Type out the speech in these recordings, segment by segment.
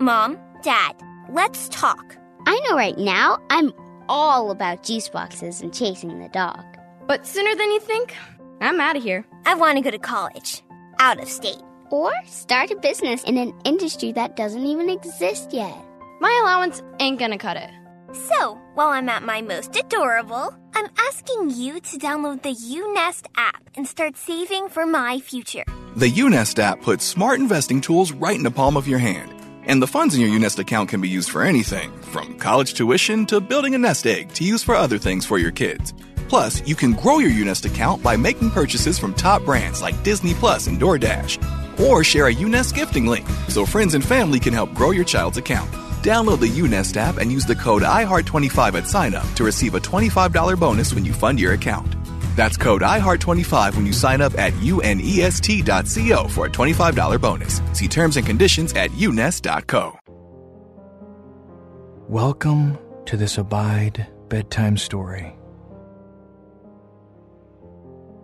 Mom, Dad, let's talk. I know right now I'm all about juice boxes and chasing the dog. But sooner than you think, I'm out of here. I want to go to college, out of state. Or start a business in an industry that doesn't even exist yet. My allowance ain't gonna cut it. So, while I'm at my most adorable, I'm asking you to download the UNest app and start saving for my future. The UNest app puts smart investing tools right in the palm of your hand. And the funds in your UNest account can be used for anything, from college tuition to building a nest egg to use for other things for your kids. Plus, you can grow your UNest account by making purchases from top brands like Disney Plus and DoorDash. Or share a UNest gifting link so friends and family can help grow your child's account. Download the UNest app and use the code IHEART25 at sign-up to receive a $25 bonus when you fund your account. That's code IHEART25 when you sign up at unest.co for a $25 bonus. See terms and conditions at unest.co. Welcome to this Abide bedtime story.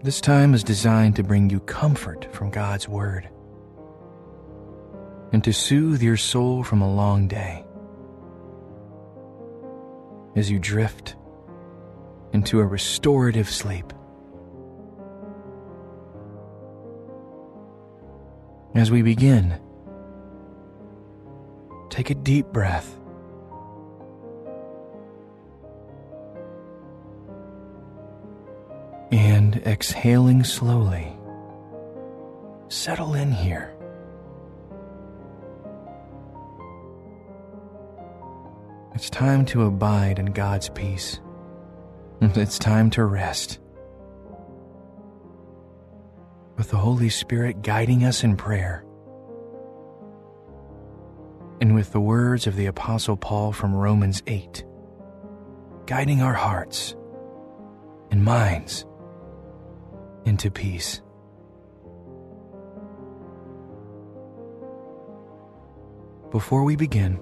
This time is designed to bring you comfort from God's Word and to soothe your soul from a long day as you drift into a restorative sleep. As we begin, take a deep breath. And exhaling slowly, settle in here. It's time to abide in God's peace. It's time to rest. With the Holy Spirit guiding us in prayer. And with the words of the Apostle Paul from Romans 8, guiding our hearts and minds into peace. Before we begin,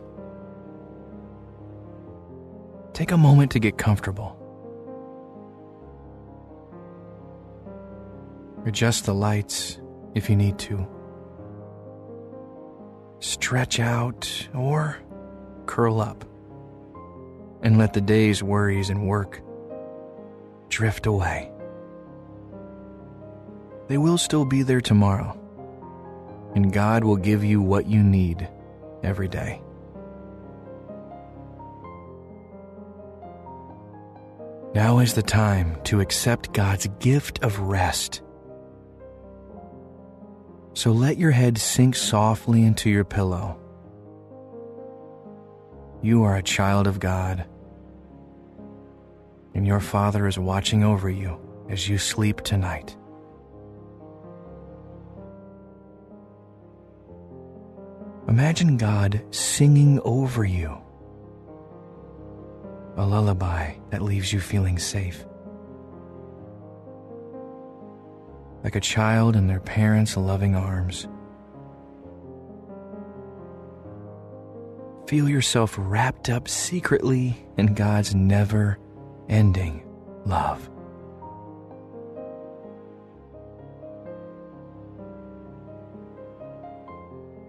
take a moment to get comfortable. Adjust the lights if you need to. Stretch out or curl up. And let the day's worries and work drift away. They will still be there tomorrow, and God will give you what you need every day. Now is the time to accept God's gift of rest. So let your head sink softly into your pillow. You are a child of God, and your Father is watching over you as you sleep tonight. Imagine God singing over you a lullaby that leaves you feeling safe. Like a child in their parents' loving arms. Feel yourself wrapped up secretly in God's never ending love.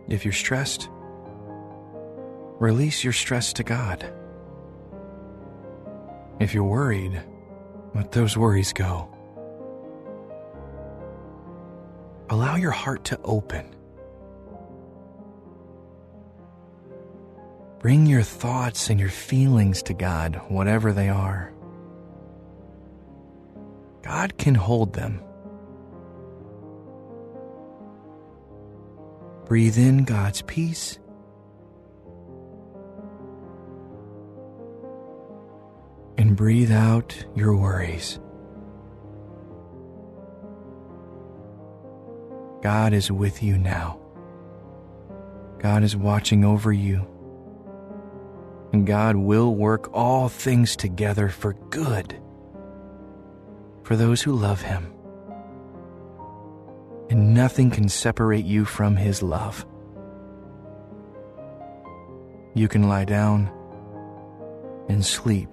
If you're stressed, release your stress to God. If you're worried, let those worries go. Allow your heart to open. Bring your thoughts and your feelings to God, whatever they are. God can hold them. Breathe in God's peace. And breathe out your worries. God is with you now. God is watching over you. And God will work all things together for good for those who love Him. And nothing can separate you from His love. You can lie down and sleep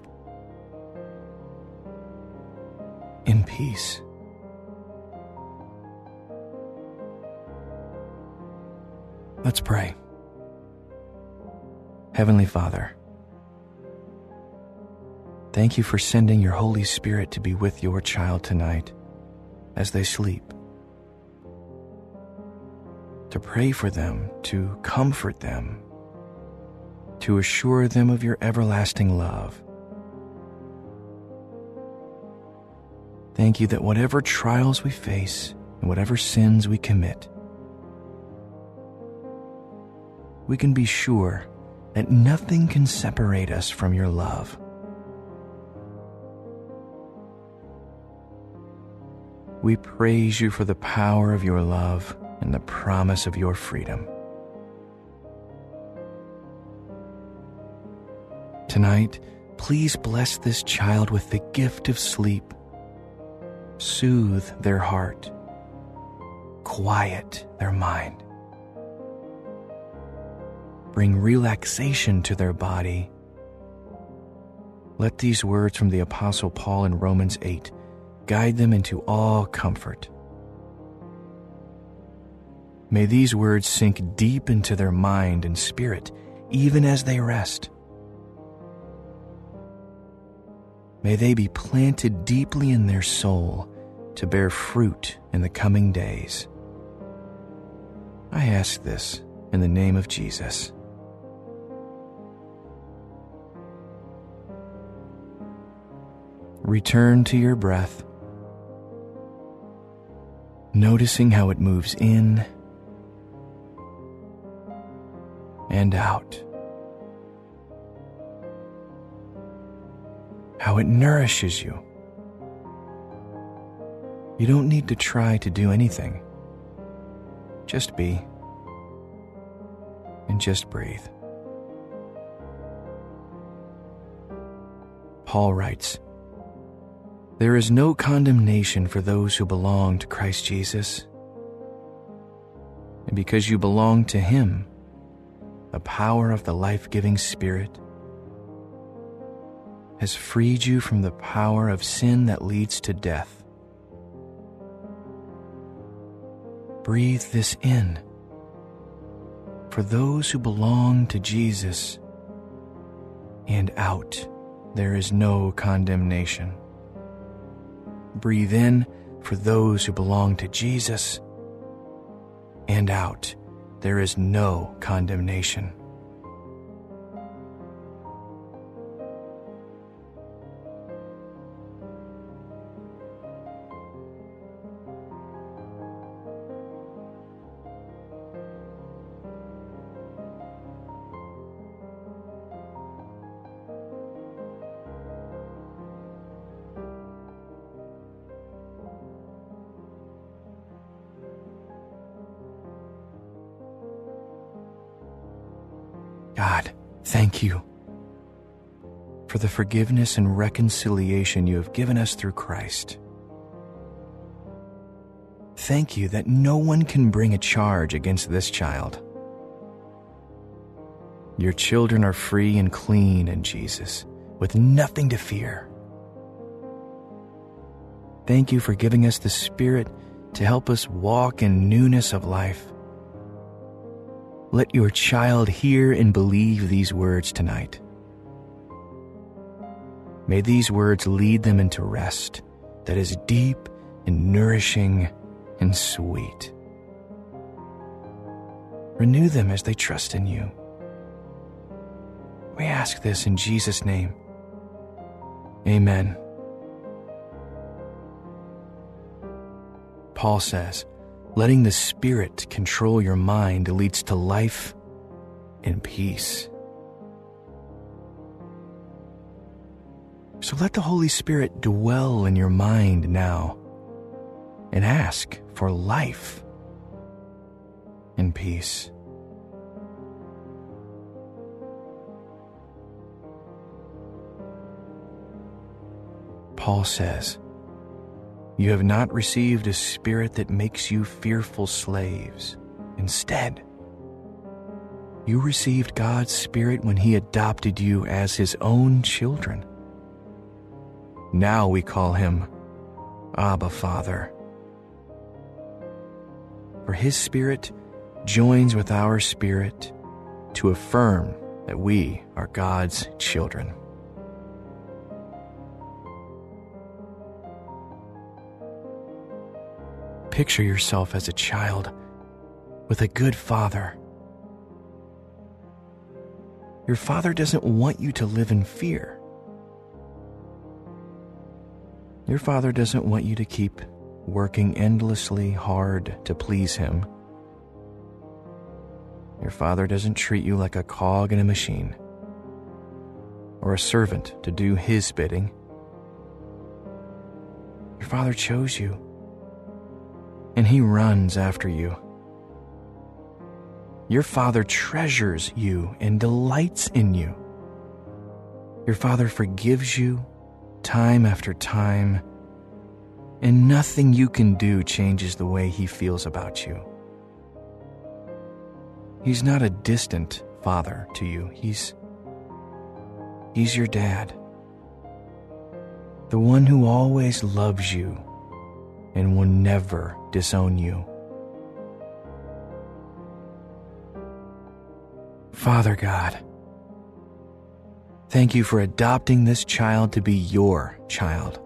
in peace. Let's pray. Heavenly Father, thank you for sending your Holy Spirit to be with your child tonight as they sleep, to pray for them, to comfort them, to assure them of your everlasting love. Thank you that whatever trials we face and whatever sins we commit, we can be sure that nothing can separate us from your love. We praise you for the power of your love and the promise of your freedom. Tonight, please bless this child with the gift of sleep. Soothe their heart. Quiet their mind bring relaxation to their body. Let these words from the Apostle Paul in Romans 8 guide them into all comfort. May these words sink deep into their mind and spirit, even as they rest. May they be planted deeply in their soul to bear fruit in the coming days. I ask this in the name of Jesus. Return to your breath, noticing how it moves in and out, how it nourishes you. You don't need to try to do anything. Just be and just breathe. Paul writes, there is no condemnation for those who belong to Christ Jesus. And because you belong to Him, the power of the life giving Spirit has freed you from the power of sin that leads to death. Breathe this in. For those who belong to Jesus, and out, there is no condemnation. Breathe in for those who belong to Jesus, and out. There is no condemnation. The forgiveness and reconciliation you have given us through Christ. Thank you that no one can bring a charge against this child. Your children are free and clean in Jesus, with nothing to fear. Thank you for giving us the Spirit to help us walk in newness of life let your child hear and believe these words tonight. May these words lead them into rest that is deep and nourishing and sweet. Renew them as they trust in you. We ask this in Jesus' name. Amen. Paul says, Letting the Spirit control your mind leads to life and peace. So let the Holy Spirit dwell in your mind now and ask for life and peace. Paul says, you have not received a spirit that makes you fearful slaves. Instead, you received God's Spirit when He adopted you as His own children. Now we call Him Abba Father. For His Spirit joins with our spirit to affirm that we are God's children. Picture yourself as a child with a good father. Your father doesn't want you to live in fear. Your father doesn't want you to keep working endlessly hard to please him. Your father doesn't treat you like a cog in a machine or a servant to do his bidding. Your father chose you, and he runs after you. Your father treasures you and delights in you. Your father forgives you time after time, and nothing you can do changes the way he feels about you. He's not a distant father to you. He's He's your dad. The one who always loves you and will never disown you. Father God, thank you for adopting this child to be your child,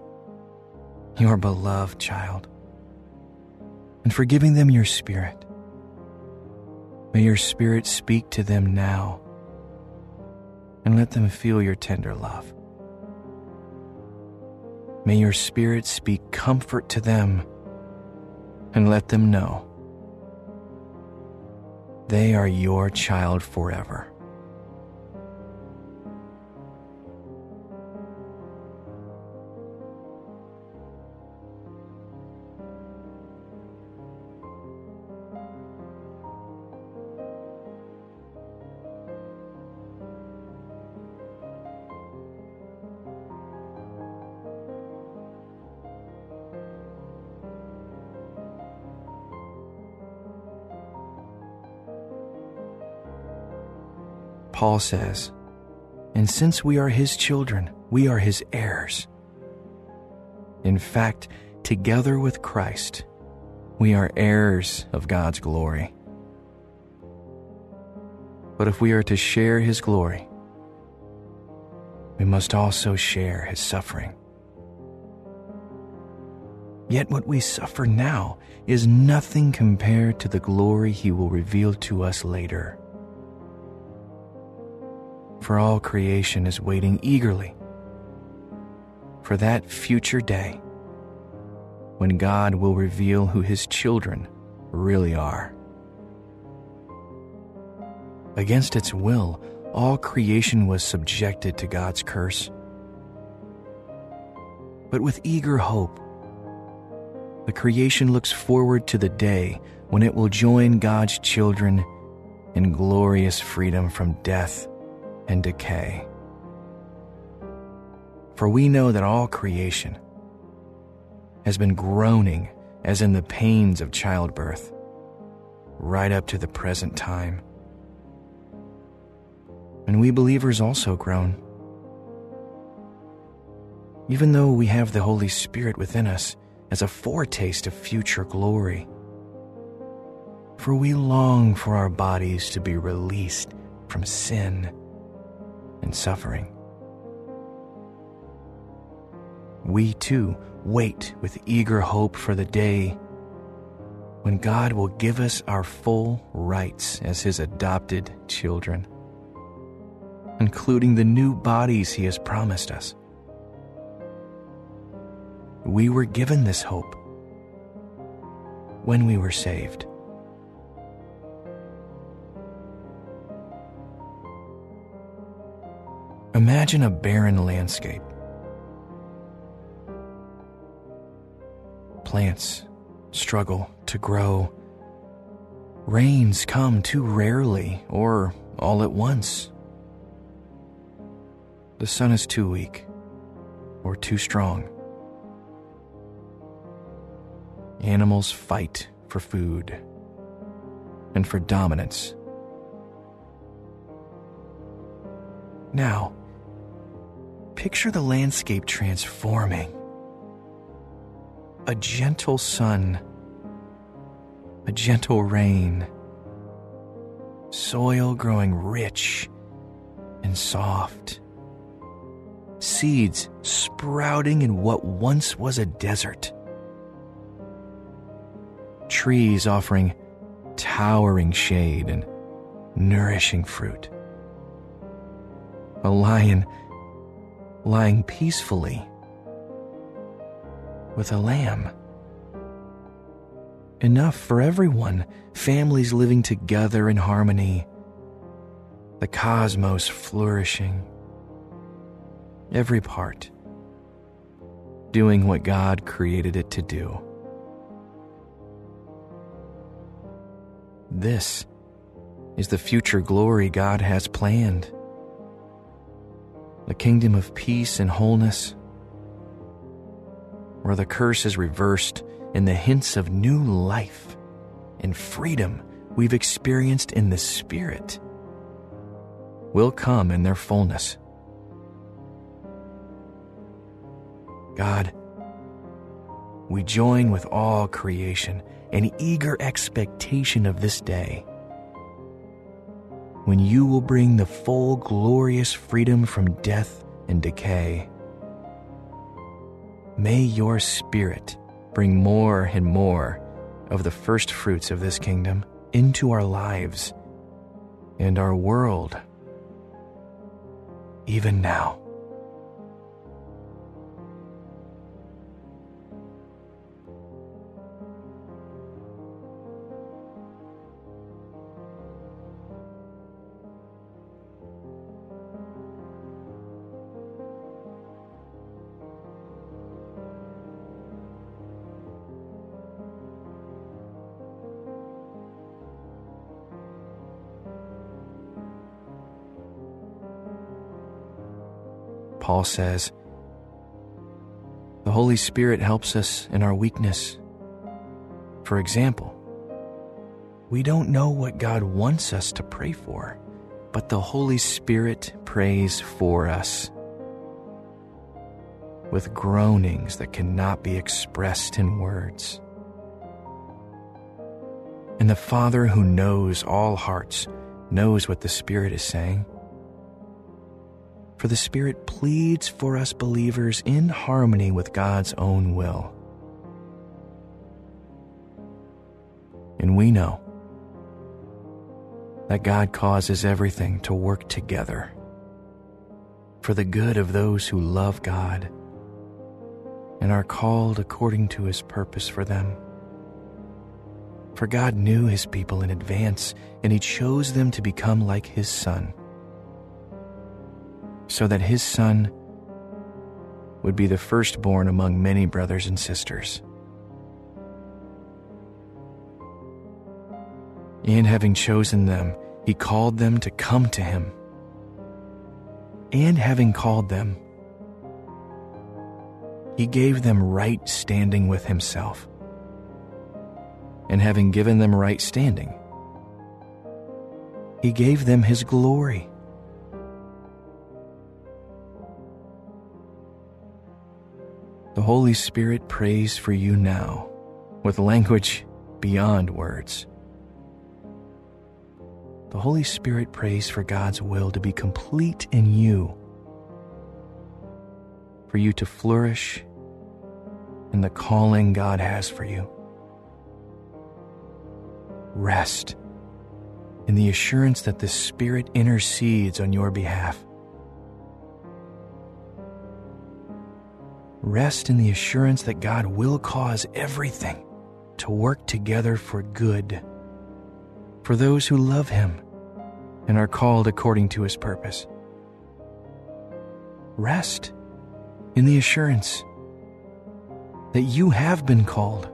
your beloved child, and for giving them your spirit. May your spirit speak to them now and let them feel your tender love. May your spirit speak comfort to them and let them know they are your child forever. Paul says, And since we are his children, we are his heirs. In fact, together with Christ, we are heirs of God's glory. But if we are to share his glory, we must also share his suffering. Yet what we suffer now is nothing compared to the glory he will reveal to us later for all creation is waiting eagerly for that future day when God will reveal who his children really are. Against its will, all creation was subjected to God's curse. But with eager hope, the creation looks forward to the day when it will join God's children in glorious freedom from death and decay. For we know that all creation has been groaning as in the pains of childbirth, right up to the present time. And we believers also groan. Even though we have the Holy Spirit within us as a foretaste of future glory. For we long for our bodies to be released from sin and suffering. We too wait with eager hope for the day when God will give us our full rights as His adopted children, including the new bodies He has promised us. We were given this hope when we were saved. Imagine a barren landscape. Plants struggle to grow. Rains come too rarely or all at once. The sun is too weak or too strong. Animals fight for food and for dominance. Now, Picture the landscape transforming. A gentle sun, a gentle rain, soil growing rich and soft. Seeds sprouting in what once was a desert. Trees offering towering shade and nourishing fruit. A lion lying peacefully with a lamb. Enough for everyone, families living together in harmony, the cosmos flourishing, every part doing what God created it to do. This is the future glory God has planned. The kingdom of peace and wholeness, where the curse is reversed and the hints of new life and freedom we've experienced in the Spirit will come in their fullness. God, we join with all creation in eager expectation of this day when you will bring the full glorious freedom from death and decay. May your Spirit bring more and more of the first fruits of this kingdom into our lives and our world, even now. Paul says, The Holy Spirit helps us in our weakness. For example, we don't know what God wants us to pray for, but the Holy Spirit prays for us with groanings that cannot be expressed in words. And the Father who knows all hearts knows what the Spirit is saying for the Spirit pleads for us believers in harmony with God's own will. And we know that God causes everything to work together for the good of those who love God and are called according to his purpose for them. For God knew his people in advance, and he chose them to become like his Son so that his son would be the firstborn among many brothers and sisters. And having chosen them, he called them to come to him. And having called them, he gave them right standing with himself. And having given them right standing, he gave them his glory. The Holy Spirit prays for you now with language beyond words. The Holy Spirit prays for God's will to be complete in you, for you to flourish in the calling God has for you. Rest in the assurance that the Spirit intercedes on your behalf Rest in the assurance that God will cause everything to work together for good for those who love Him and are called according to His purpose. Rest in the assurance that you have been called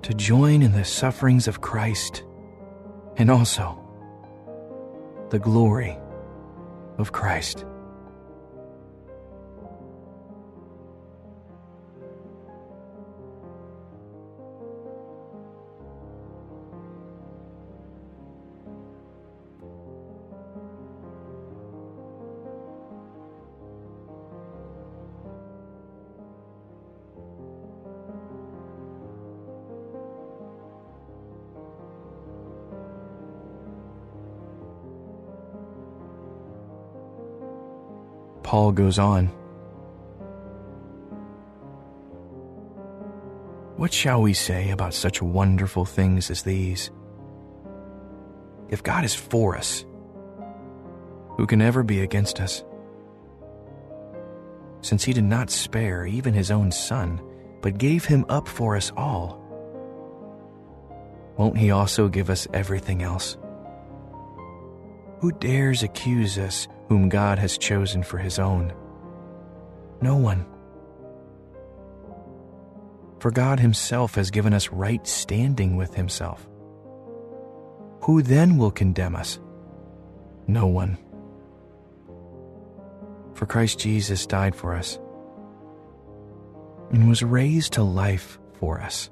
to join in the sufferings of Christ and also the glory of Christ. Paul goes on What shall we say about such wonderful things as these? If God is for us, who can ever be against us? Since he did not spare even his own son, but gave him up for us all, won't he also give us everything else? Who dares accuse us whom God has chosen for his own? No one. For God himself has given us right standing with himself. Who then will condemn us? No one. For Christ Jesus died for us and was raised to life for us.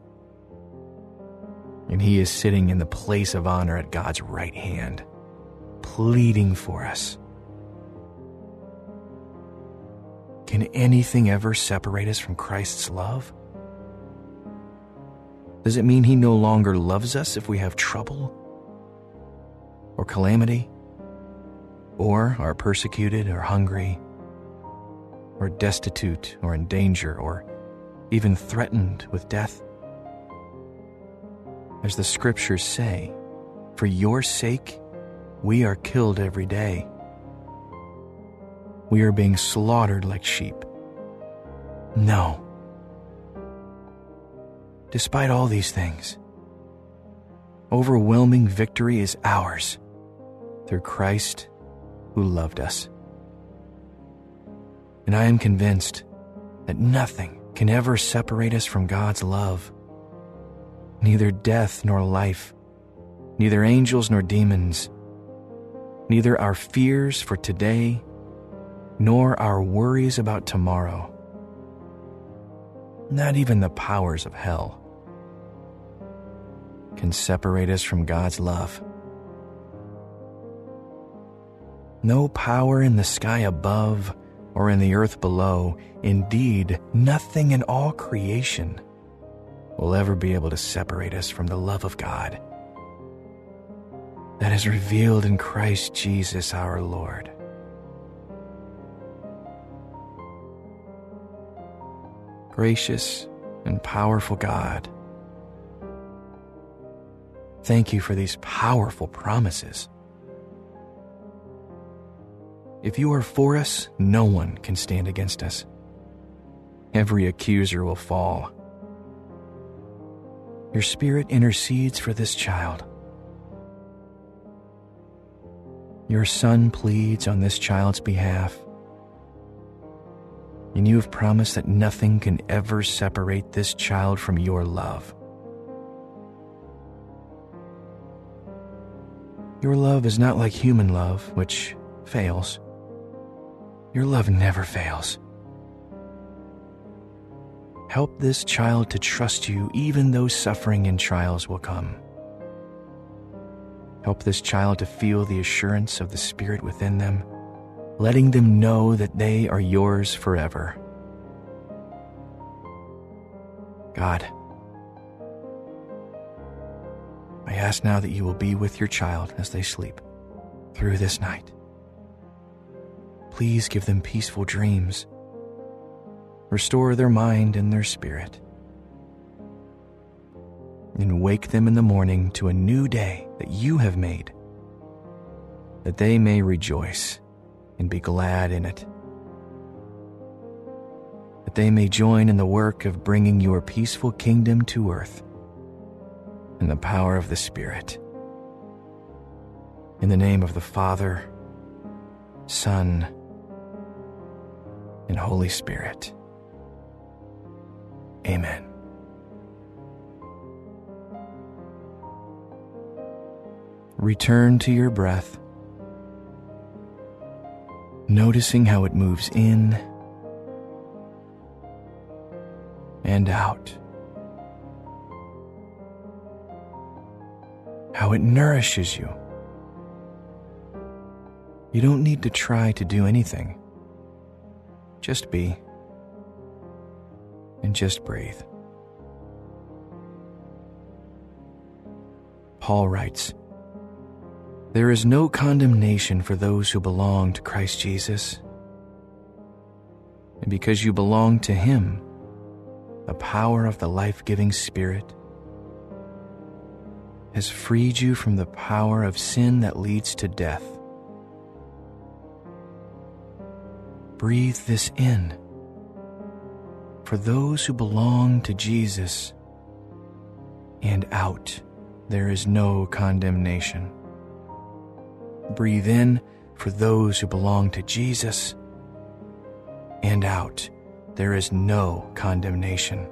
And he is sitting in the place of honor at God's right hand, pleading for us. Can anything ever separate us from Christ's love? Does it mean he no longer loves us if we have trouble or calamity or are persecuted or hungry or destitute or in danger or even threatened with death? As the scriptures say, for your sake, we are killed every day. We are being slaughtered like sheep. No. Despite all these things, overwhelming victory is ours through Christ who loved us. And I am convinced that nothing can ever separate us from God's love. Neither death nor life, neither angels nor demons, neither our fears for today nor our worries about tomorrow, not even the powers of hell, can separate us from God's love. No power in the sky above or in the earth below, indeed, nothing in all creation will ever be able to separate us from the love of God that is revealed in Christ Jesus our Lord. Gracious and powerful God, thank you for these powerful promises. If you are for us, no one can stand against us. Every accuser will fall. Your Spirit intercedes for this child. Your Son pleads on this child's behalf. And you have promised that nothing can ever separate this child from your love. Your love is not like human love, which fails. Your love never fails. Help this child to trust you even though suffering and trials will come. Help this child to feel the assurance of the Spirit within them, letting them know that they are yours forever. God, I ask now that you will be with your child as they sleep through this night. Please give them peaceful dreams. Restore their mind and their spirit. And wake them in the morning to a new day that you have made, that they may rejoice and be glad in it. That they may join in the work of bringing your peaceful kingdom to earth in the power of the Spirit. In the name of the Father, Son, and Holy Spirit. Amen. Return to your breath, noticing how it moves in and out, how it nourishes you. You don't need to try to do anything. Just be and just breathe. Paul writes There is no condemnation for those who belong to Christ Jesus. and because you belong to Him, the power of the life giving Spirit has freed you from the power of sin that leads to death. Breathe this in. For those who belong to Jesus, and out, there is no condemnation. Breathe in for those who belong to Jesus, and out, there is no condemnation.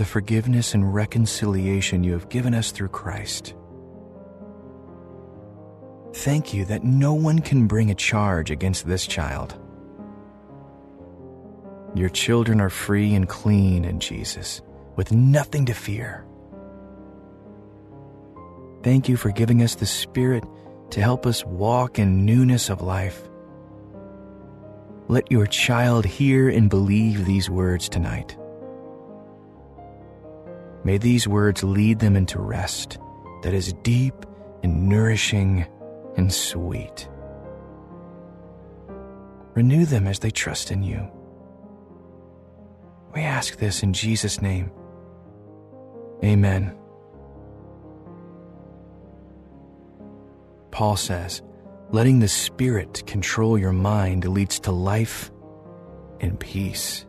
The forgiveness and reconciliation you have given us through Christ. Thank you that no one can bring a charge against this child. Your children are free and clean in Jesus, with nothing to fear. Thank you for giving us the Spirit to help us walk in newness of life. Let your child hear and believe these words tonight. May these words lead them into rest that is deep and nourishing and sweet. Renew them as they trust in you. We ask this in Jesus' name. Amen. Paul says, letting the Spirit control your mind leads to life and peace.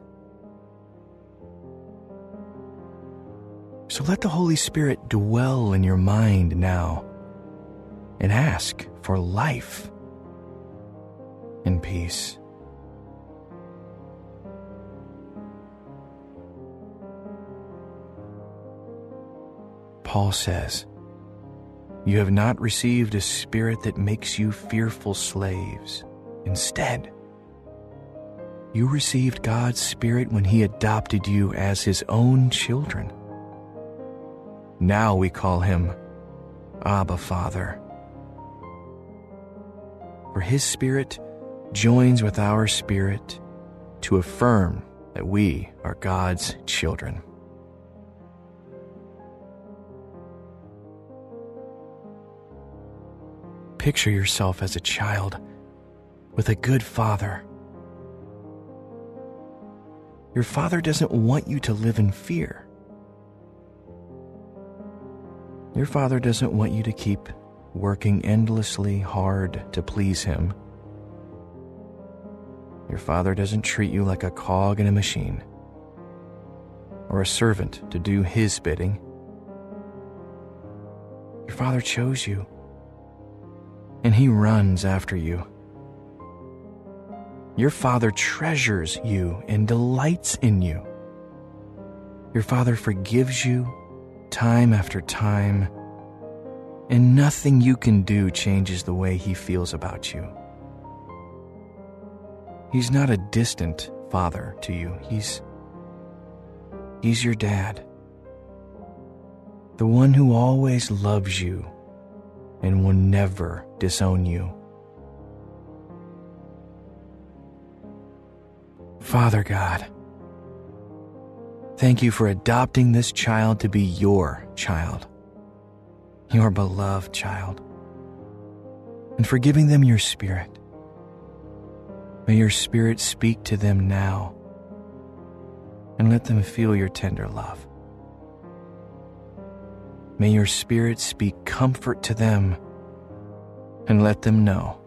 So let the Holy Spirit dwell in your mind now and ask for life and peace. Paul says, You have not received a spirit that makes you fearful slaves. Instead, you received God's Spirit when He adopted you as His own children. Now we call Him Abba Father. For His Spirit joins with our spirit to affirm that we are God's children. Picture yourself as a child with a good father. Your father doesn't want you to live in fear. Your father doesn't want you to keep working endlessly hard to please him. Your father doesn't treat you like a cog in a machine or a servant to do his bidding. Your father chose you, and he runs after you. Your father treasures you and delights in you. Your father forgives you time after time, and nothing you can do changes the way he feels about you. He's not a distant father to you. He's He's your dad. The one who always loves you and will never disown you. Father God, thank you for adopting this child to be your child, your beloved child, and for giving them your spirit. May your spirit speak to them now and let them feel your tender love. May your spirit speak comfort to them and let them know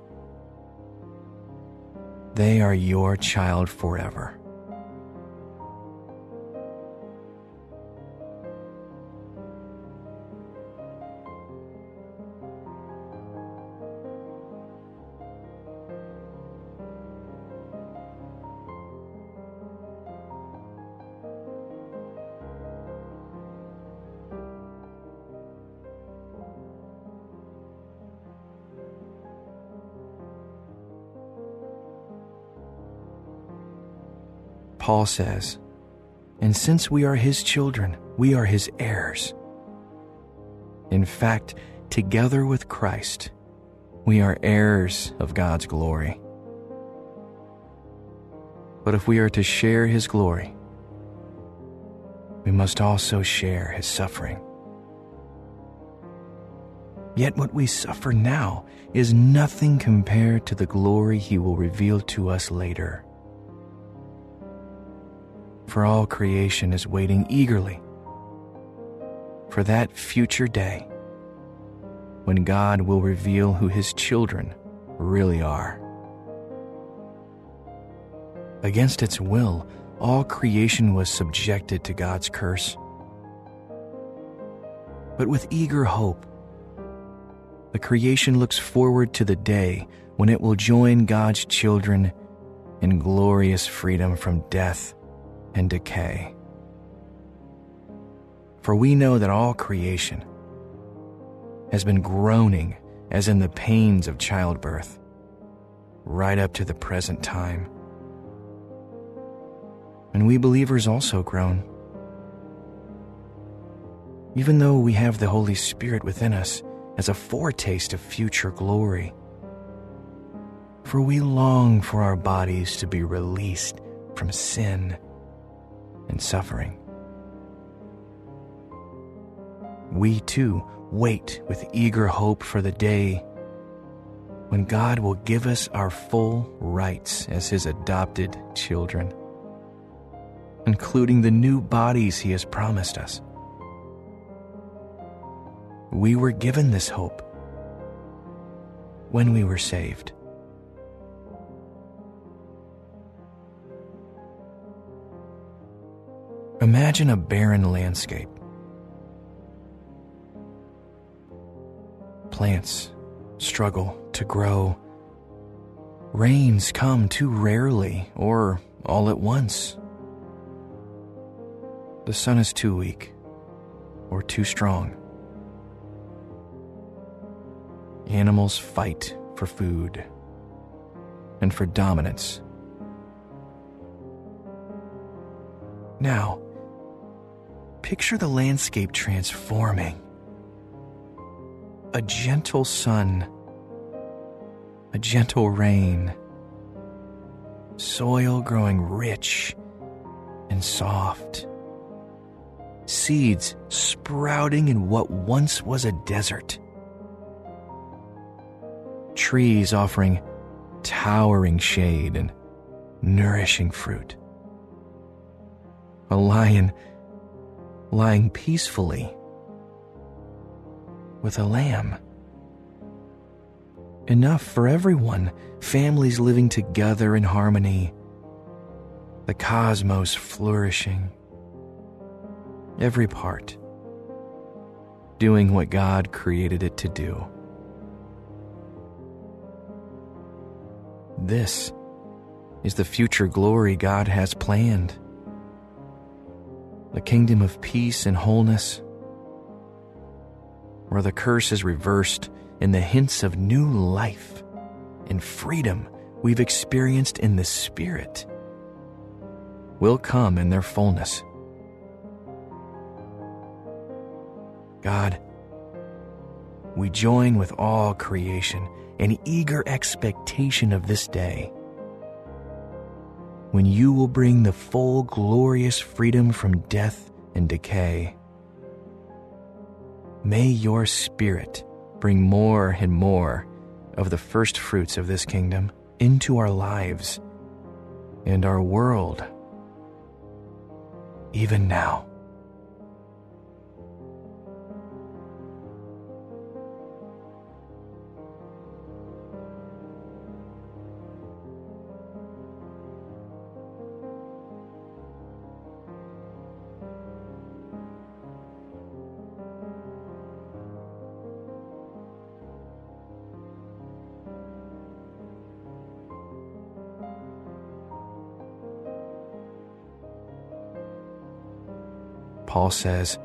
they are your child forever. Paul says, And since we are his children, we are his heirs. In fact, together with Christ, we are heirs of God's glory. But if we are to share his glory, we must also share his suffering. Yet what we suffer now is nothing compared to the glory he will reveal to us later. For all creation is waiting eagerly for that future day when God will reveal who his children really are. Against its will, all creation was subjected to God's curse. But with eager hope, the creation looks forward to the day when it will join God's children in glorious freedom from death and decay. For we know that all creation has been groaning as in the pains of childbirth, right up to the present time. And we believers also groan. Even though we have the Holy Spirit within us as a foretaste of future glory. For we long for our bodies to be released from sin and suffering. We too wait with eager hope for the day when God will give us our full rights as His adopted children, including the new bodies He has promised us. We were given this hope when we were saved. Imagine a barren landscape. Plants struggle to grow. Rains come too rarely or all at once. The sun is too weak or too strong. Animals fight for food and for dominance. Now, picture the landscape transforming. A gentle sun, a gentle rain, soil growing rich and soft, seeds sprouting in what once was a desert trees offering towering shade and nourishing fruit. A lion lying peacefully with a lamb. Enough for everyone, families living together in harmony, the cosmos flourishing, every part doing what God created it to do. This is the future glory God has planned. The kingdom of peace and wholeness, where the curse is reversed and the hints of new life and freedom we've experienced in the Spirit will come in their fullness. God, we join with all creation in eager expectation of this day when you will bring the full glorious freedom from death and decay. May your Spirit bring more and more of the first fruits of this kingdom into our lives and our world, even now. Paul says,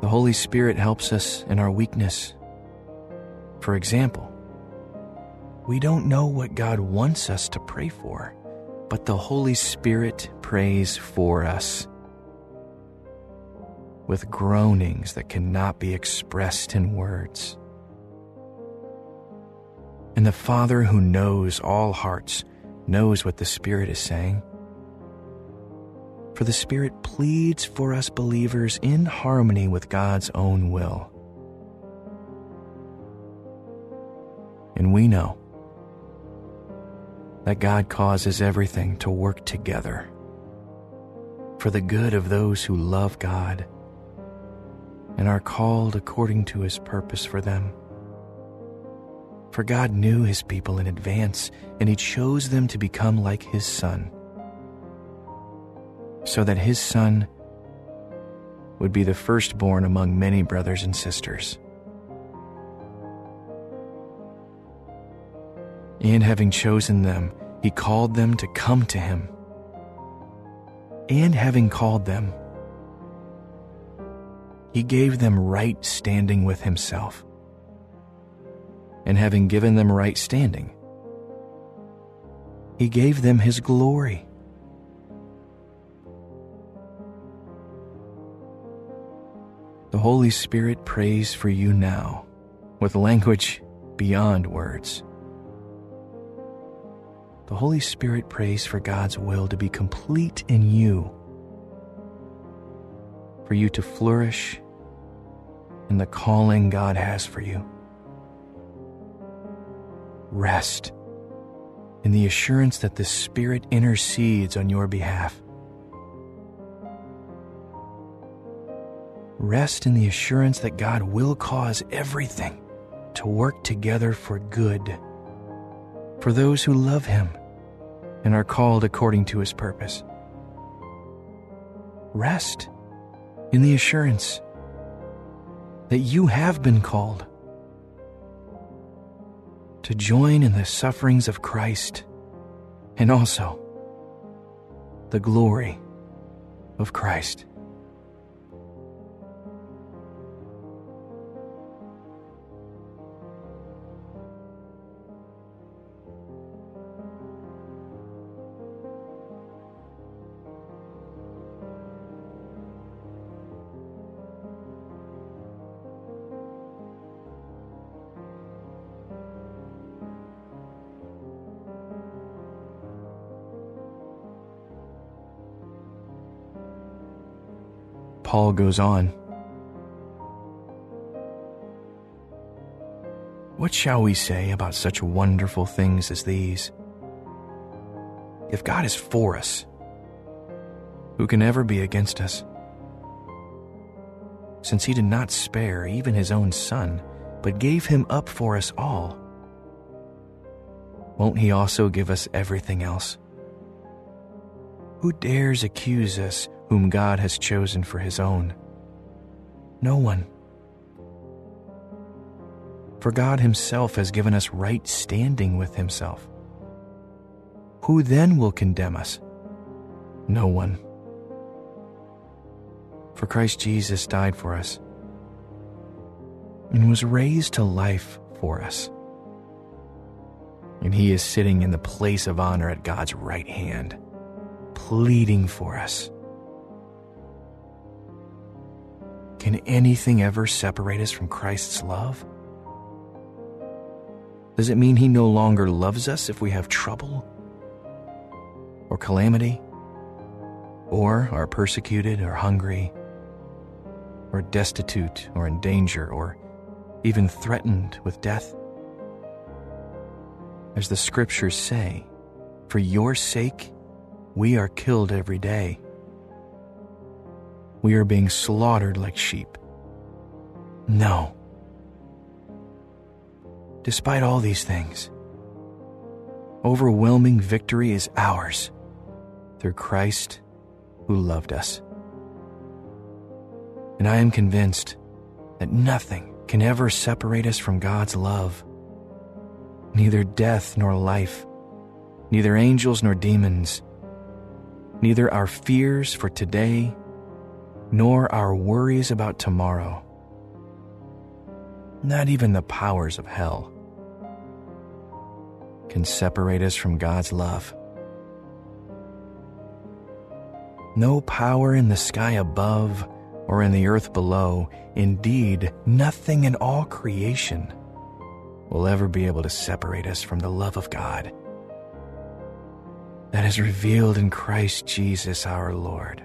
The Holy Spirit helps us in our weakness. For example, we don't know what God wants us to pray for, but the Holy Spirit prays for us with groanings that cannot be expressed in words. And the Father who knows all hearts knows what the Spirit is saying. For the Spirit pleads for us believers in harmony with God's own will. And we know that God causes everything to work together for the good of those who love God and are called according to his purpose for them. For God knew his people in advance, and he chose them to become like his son, so that his son would be the firstborn among many brothers and sisters. And having chosen them, he called them to come to him. And having called them, he gave them right standing with himself. And having given them right standing, he gave them his glory. Holy Spirit prays for you now with language beyond words. The Holy Spirit prays for God's will to be complete in you, for you to flourish in the calling God has for you. Rest in the assurance that the Spirit intercedes on your behalf. Rest in the assurance that God will cause everything to work together for good for those who love Him and are called according to His purpose. Rest in the assurance that you have been called to join in the sufferings of Christ and also the glory of Christ. Goes on. What shall we say about such wonderful things as these? If God is for us, who can ever be against us? Since he did not spare even his own son, but gave him up for us all, won't he also give us everything else? Who dares accuse us whom God has chosen for his own? No one. For God himself has given us right standing with himself. Who then will condemn us? No one. For Christ Jesus died for us and was raised to life for us. And he is sitting in the place of honor at God's right hand, pleading for us. Can anything ever separate us from Christ's love? Does it mean He no longer loves us if we have trouble or calamity, or are persecuted or hungry, or destitute or in danger, or even threatened with death? As the scriptures say, for your sake we are killed every day we are being slaughtered like sheep. No. Despite all these things, overwhelming victory is ours through Christ who loved us. And I am convinced that nothing can ever separate us from God's love. Neither death nor life, neither angels nor demons, neither our fears for today nor our worries about tomorrow. Not even the powers of hell can separate us from God's love. No power in the sky above or in the earth below, indeed, nothing in all creation will ever be able to separate us from the love of God that is revealed in Christ Jesus our Lord.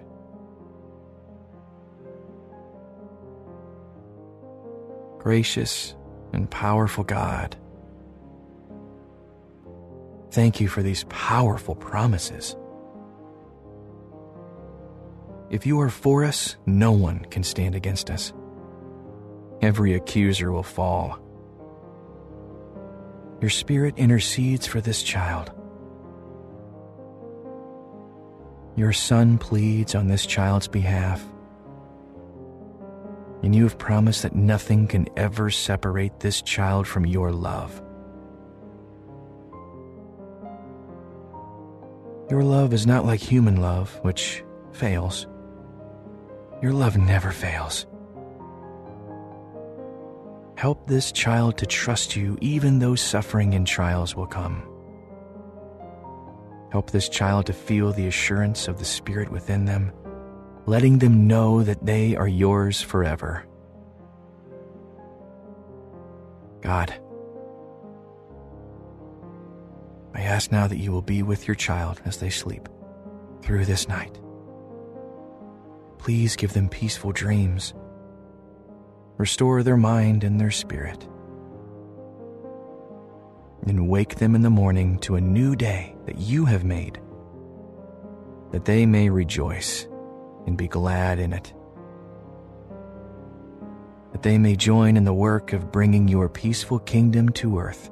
Gracious and powerful God, thank you for these powerful promises. If you are for us, no one can stand against us. Every accuser will fall. Your Spirit intercedes for this child. Your Son pleads on this child's behalf. And you have promised that nothing can ever separate this child from your love. Your love is not like human love, which fails. Your love never fails. Help this child to trust you even though suffering and trials will come. Help this child to feel the assurance of the Spirit within them, letting them know that they are yours forever. God, I ask now that you will be with your child as they sleep through this night. Please give them peaceful dreams restore their mind and their spirit, and wake them in the morning to a new day that you have made, that they may rejoice and be glad in it, that they may join in the work of bringing your peaceful kingdom to earth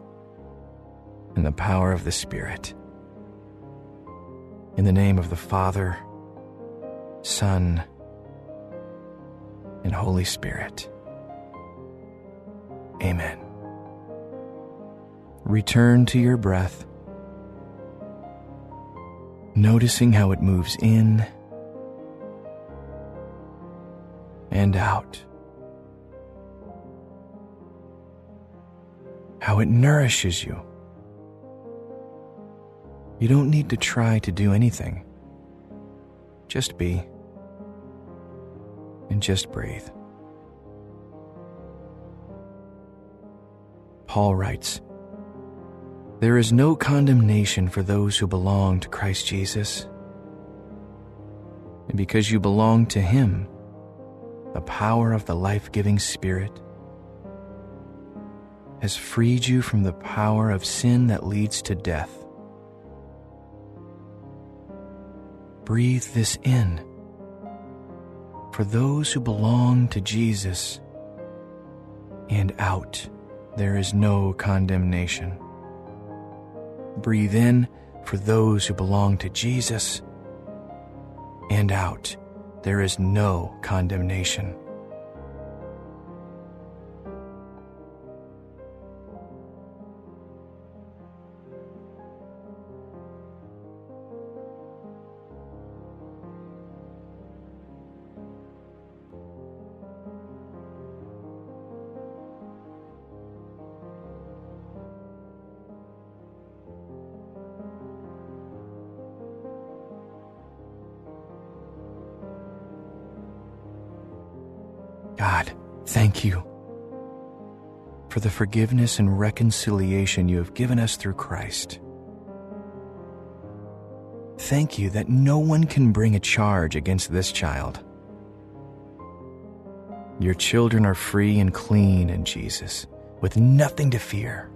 in the power of the Spirit. In the name of the Father, Son, and Holy Spirit. Amen. Return to your breath, noticing how it moves in and out, how it nourishes you. You don't need to try to do anything. Just be and just breathe. Paul writes There is no condemnation for those who belong to Christ Jesus. And because you belong to Him, the power of the life giving Spirit has freed you from the power of sin that leads to death. Breathe this in. For those who belong to Jesus, and out there is no condemnation. Breathe in for those who belong to Jesus, and out, there is no condemnation. For the forgiveness and reconciliation you have given us through Christ. Thank you that no one can bring a charge against this child. Your children are free and clean in Jesus, with nothing to fear.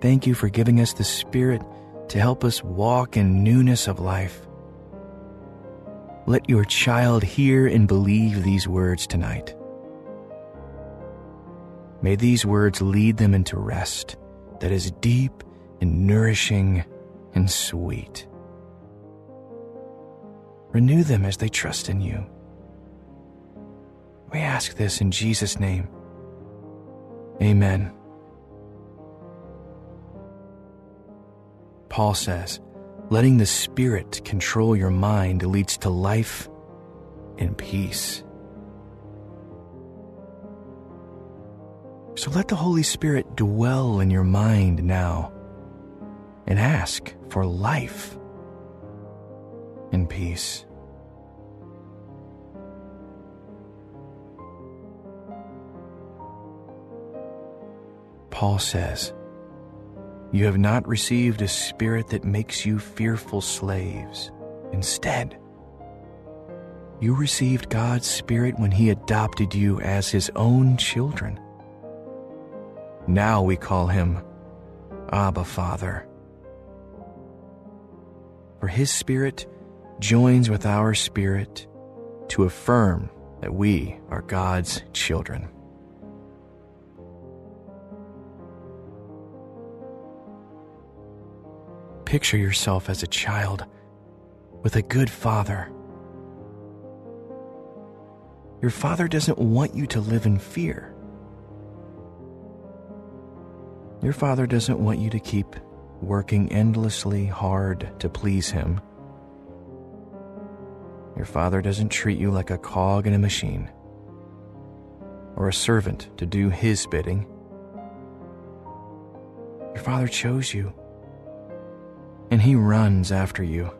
Thank you for giving us the Spirit to help us walk in newness of life let your child hear and believe these words tonight. May these words lead them into rest that is deep and nourishing and sweet. Renew them as they trust in you. We ask this in Jesus' name. Amen. Paul says, Letting the Spirit control your mind leads to life and peace. So let the Holy Spirit dwell in your mind now and ask for life. and peace. Paul says, You have not received a spirit that makes you fearful slaves. Instead, you received God's Spirit when He adopted you as His own children. Now we call Him Abba Father. For His Spirit joins with our spirit to affirm that we are God's children. Picture yourself as a child with a good father. Your father doesn't want you to live in fear. Your father doesn't want you to keep working endlessly hard to please him. Your father doesn't treat you like a cog in a machine or a servant to do his bidding. Your father chose you, and he runs after you.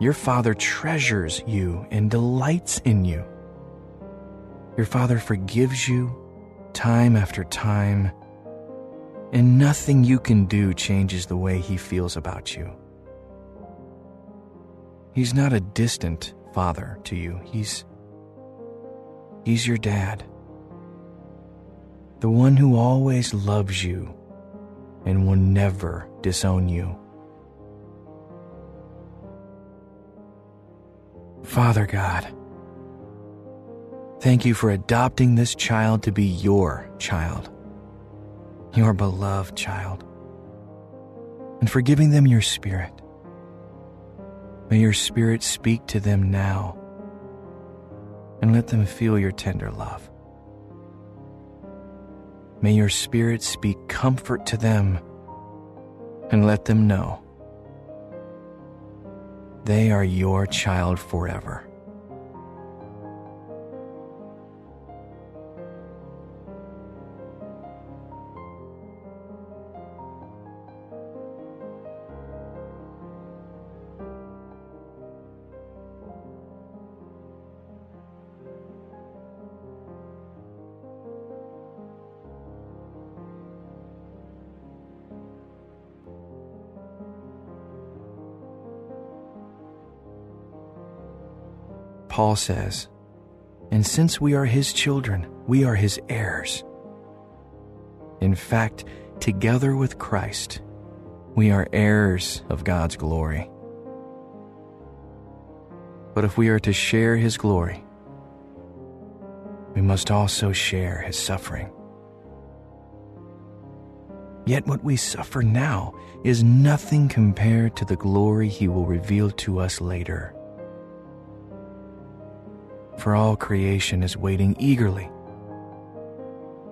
Your father treasures you and delights in you. Your father forgives you time after time, and nothing you can do changes the way he feels about you. He's not a distant father to you. He's He's your dad. The one who always loves you and will never disown you. Father God, thank you for adopting this child to be your child, your beloved child, and for giving them your spirit. May your spirit speak to them now and let them feel your tender love. May your spirit speak comfort to them and let them know they are your child forever. Paul says, And since we are his children, we are his heirs. In fact, together with Christ, we are heirs of God's glory. But if we are to share his glory, we must also share his suffering. Yet what we suffer now is nothing compared to the glory he will reveal to us later for all creation is waiting eagerly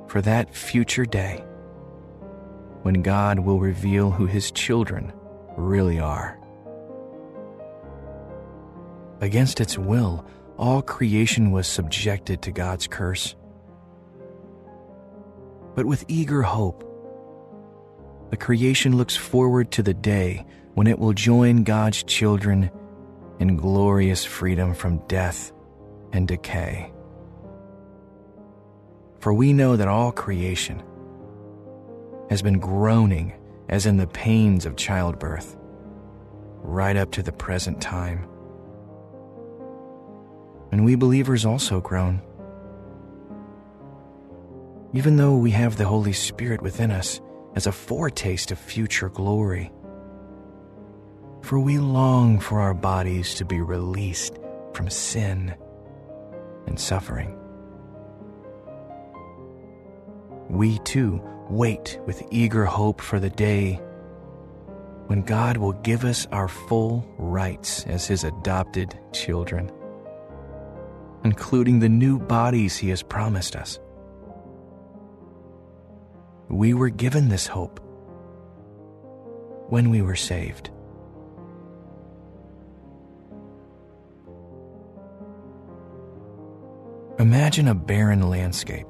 for that future day when God will reveal who his children really are. Against its will, all creation was subjected to God's curse. But with eager hope, the creation looks forward to the day when it will join God's children in glorious freedom from death and decay. For we know that all creation has been groaning as in the pains of childbirth, right up to the present time. And we believers also groan. Even though we have the Holy Spirit within us as a foretaste of future glory. For we long for our bodies to be released from sin and suffering. We too wait with eager hope for the day when God will give us our full rights as His adopted children, including the new bodies He has promised us. We were given this hope when we were saved. Imagine a barren landscape.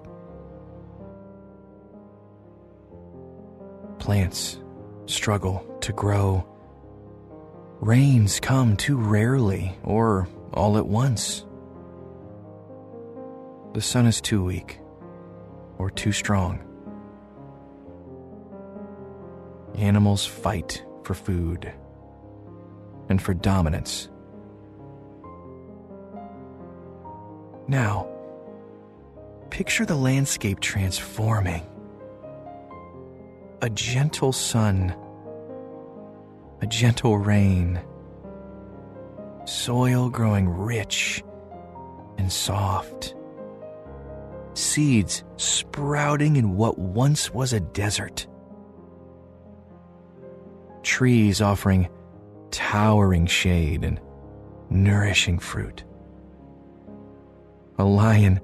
Plants struggle to grow, Rains come too rarely or all at once. The sun is too weak or too strong. Animals fight for food and for dominance. Now, picture the landscape transforming. A gentle sun, a gentle rain, soil growing rich and soft, seeds sprouting in what once was a desert, trees offering towering shade and nourishing fruit a lion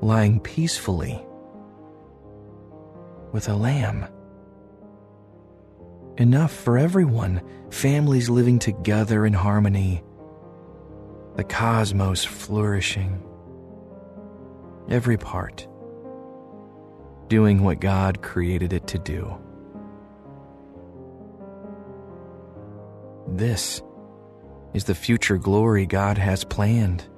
lying peacefully with a lamb. Enough for everyone, families living together in harmony, the cosmos flourishing, every part doing what God created it to do. This is the future glory God has planned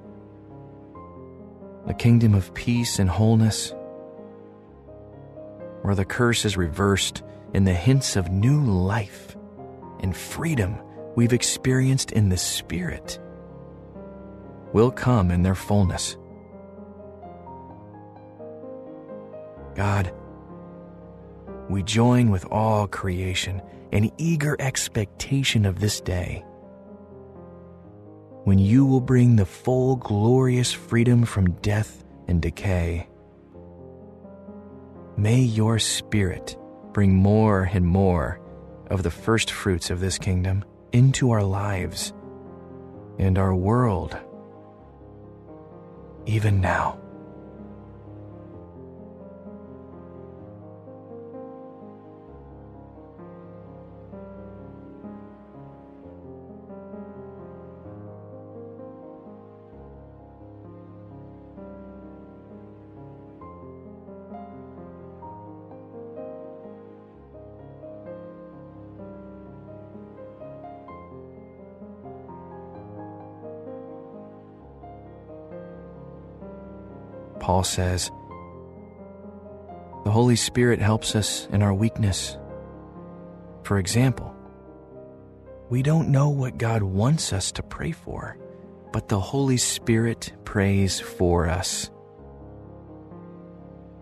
a kingdom of peace and wholeness, where the curse is reversed and the hints of new life and freedom we've experienced in the Spirit will come in their fullness. God, we join with all creation in eager expectation of this day when you will bring the full glorious freedom from death and decay. May your Spirit bring more and more of the first fruits of this kingdom into our lives and our world, even now. Paul says, The Holy Spirit helps us in our weakness. For example, we don't know what God wants us to pray for, but the Holy Spirit prays for us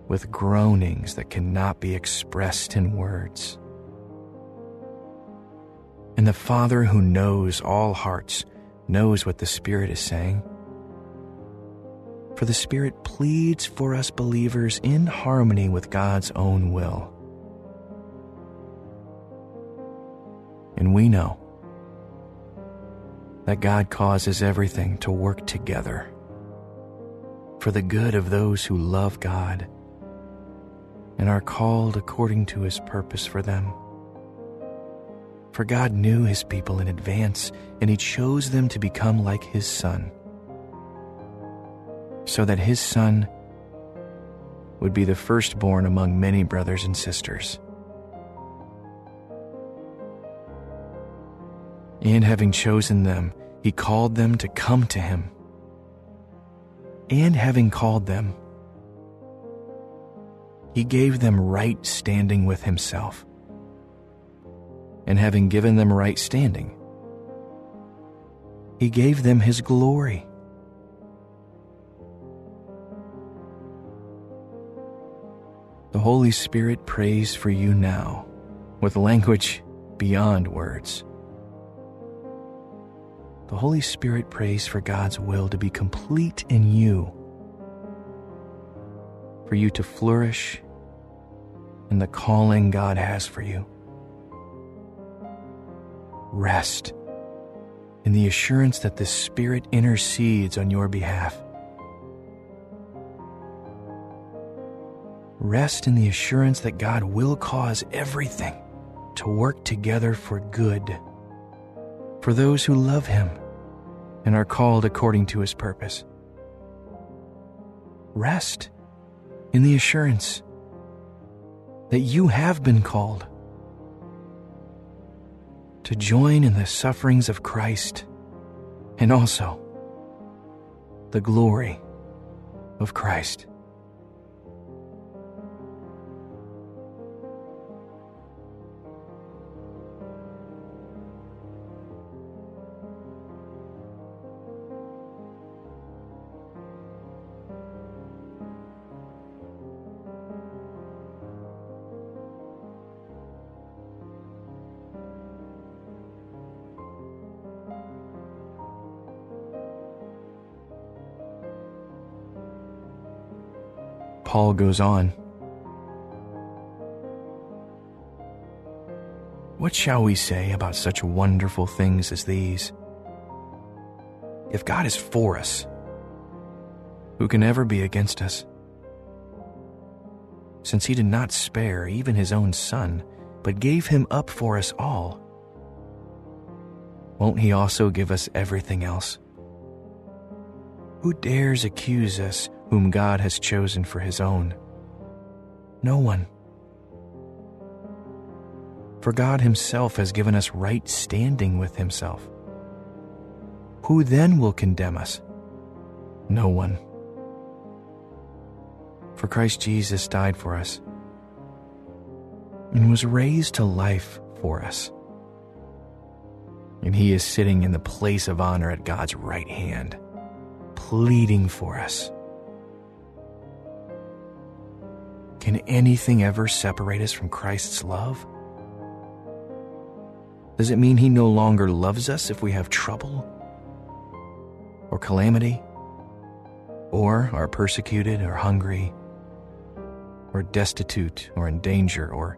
with groanings that cannot be expressed in words. And the Father who knows all hearts knows what the Spirit is saying for the Spirit pleads for us believers in harmony with God's own will. And we know that God causes everything to work together for the good of those who love God and are called according to his purpose for them. For God knew his people in advance, and he chose them to become like his Son so that his son would be the firstborn among many brothers and sisters. And having chosen them, he called them to come to him. And having called them, he gave them right standing with himself. And having given them right standing, he gave them his glory. The Holy Spirit prays for you now with language beyond words. The Holy Spirit prays for God's will to be complete in you, for you to flourish in the calling God has for you. Rest in the assurance that the Spirit intercedes on your behalf Rest in the assurance that God will cause everything to work together for good for those who love Him and are called according to His purpose. Rest in the assurance that you have been called to join in the sufferings of Christ and also the glory of Christ. Paul goes on. What shall we say about such wonderful things as these? If God is for us, who can ever be against us? Since he did not spare even his own son, but gave him up for us all, won't he also give us everything else? Who dares accuse us whom God has chosen for his own? No one. For God himself has given us right standing with himself. Who then will condemn us? No one. For Christ Jesus died for us and was raised to life for us. And he is sitting in the place of honor at God's right hand, pleading for us. Can anything ever separate us from Christ's love? Does it mean He no longer loves us if we have trouble or calamity, or are persecuted or hungry, or destitute or in danger, or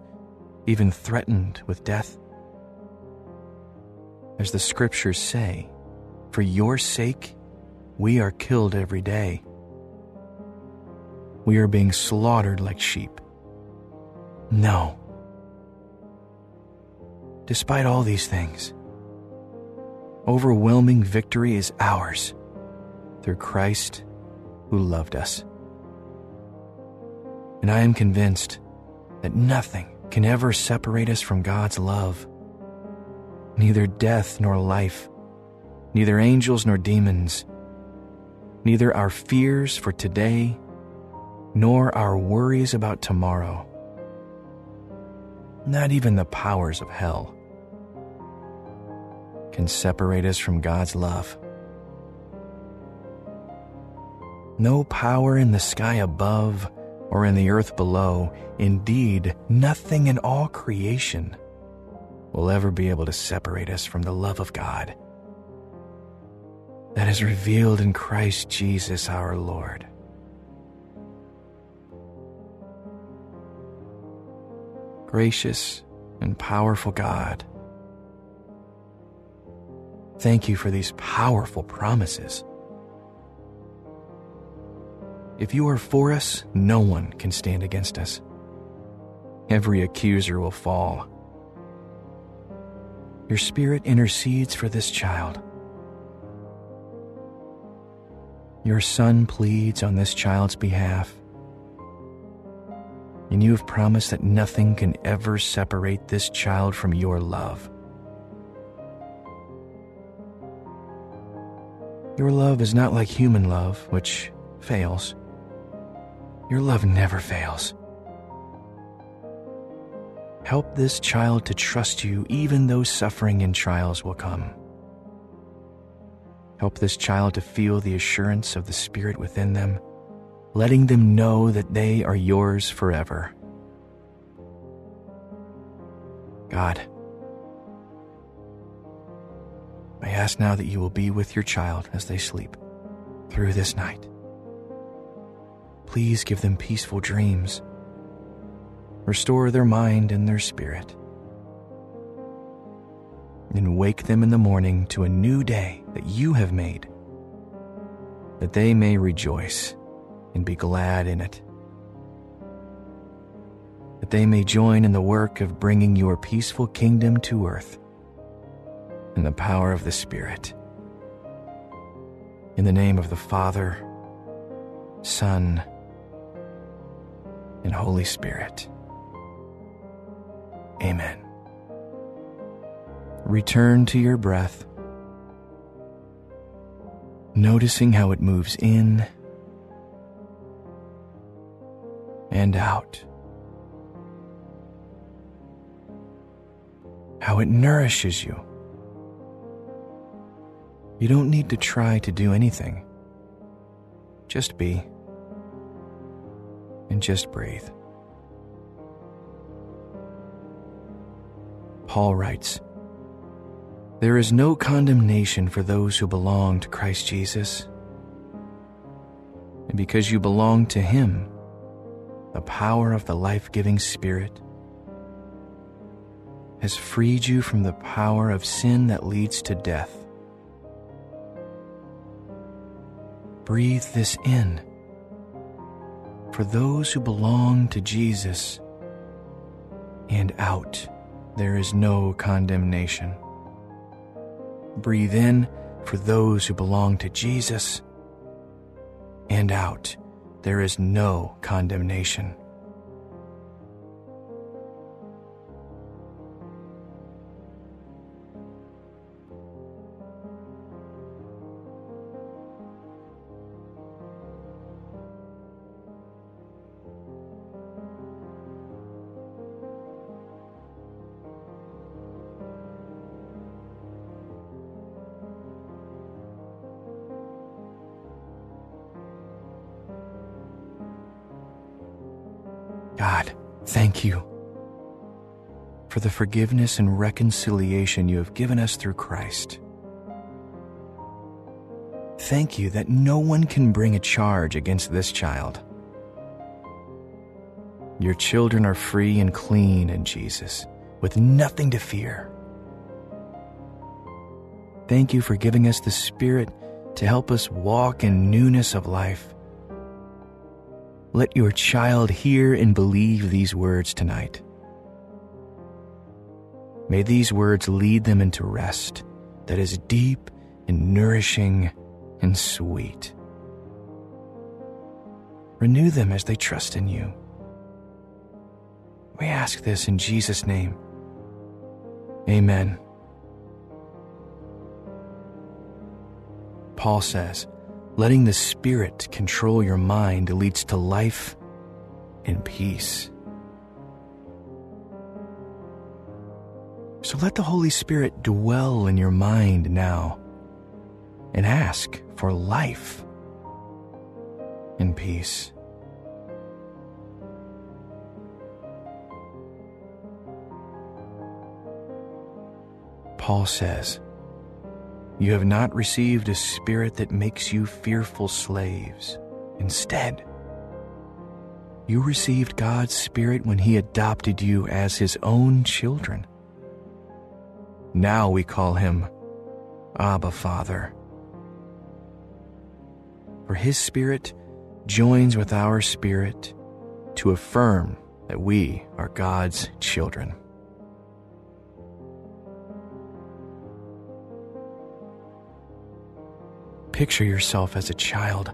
even threatened with death? As the scriptures say, for your sake we are killed every day we are being slaughtered like sheep. No. Despite all these things, overwhelming victory is ours through Christ who loved us. And I am convinced that nothing can ever separate us from God's love. Neither death nor life, neither angels nor demons, neither our fears for today nor our worries about tomorrow, not even the powers of hell, can separate us from God's love. No power in the sky above or in the earth below, indeed, nothing in all creation, will ever be able to separate us from the love of God that is revealed in Christ Jesus our Lord. Gracious and powerful God. Thank you for these powerful promises. If you are for us, no one can stand against us. Every accuser will fall. Your Spirit intercedes for this child. Your Son pleads on this child's behalf and you have promised that nothing can ever separate this child from your love. Your love is not like human love, which fails. Your love never fails. Help this child to trust you even though suffering and trials will come. Help this child to feel the assurance of the Spirit within them letting them know that they are yours forever. God, I ask now that you will be with your child as they sleep through this night. Please give them peaceful dreams. Restore their mind and their spirit. And wake them in the morning to a new day that you have made, that they may rejoice and be glad in it. That they may join in the work of bringing your peaceful kingdom to earth in the power of the Spirit. In the name of the Father, Son, and Holy Spirit. Amen. Return to your breath, noticing how it moves in and out. How it nourishes you. You don't need to try to do anything. Just be and just breathe. Paul writes, There is no condemnation for those who belong to Christ Jesus. And because you belong to Him, the power of the life giving Spirit has freed you from the power of sin that leads to death. Breathe this in. For those who belong to Jesus, and out, there is no condemnation. Breathe in for those who belong to Jesus, and out, there is no condemnation. For the forgiveness and reconciliation you have given us through Christ. Thank you that no one can bring a charge against this child. Your children are free and clean in Jesus, with nothing to fear. Thank you for giving us the Spirit to help us walk in newness of life. Let your child hear and believe these words tonight. May these words lead them into rest that is deep and nourishing and sweet. Renew them as they trust in you. We ask this in Jesus' name. Amen. Paul says, letting the Spirit control your mind leads to life and peace. So let the Holy Spirit dwell in your mind now and ask for life and peace. Paul says, You have not received a spirit that makes you fearful slaves. Instead, you received God's Spirit when He adopted you as His own children. Now we call Him Abba Father. For His Spirit joins with our spirit to affirm that we are God's children. Picture yourself as a child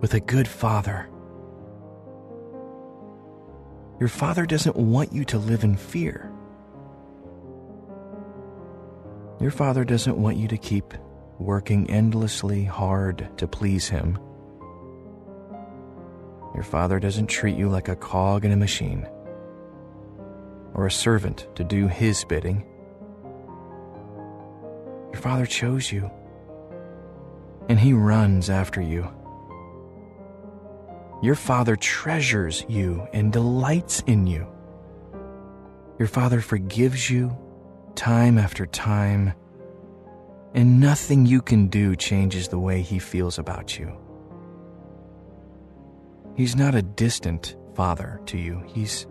with a good father. Your father doesn't want you to live in fear. Your father doesn't want you to keep working endlessly hard to please him. Your father doesn't treat you like a cog in a machine or a servant to do his bidding. Your father chose you, and he runs after you. Your father treasures you and delights in you. Your father forgives you time after time, and nothing you can do changes the way he feels about you. He's not a distant father to you. He's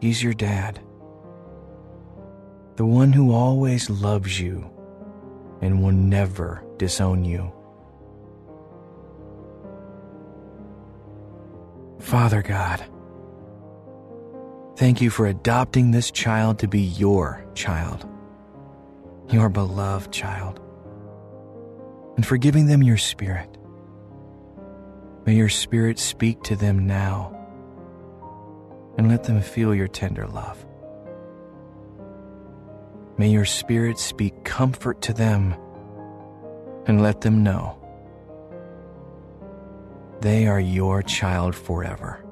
He's your dad. The one who always loves you and will never disown you. Father God, thank you for adopting this child to be your child, your beloved child, and for giving them your spirit. May your spirit speak to them now and let them feel your tender love. May your Spirit speak comfort to them and let them know they are your child forever.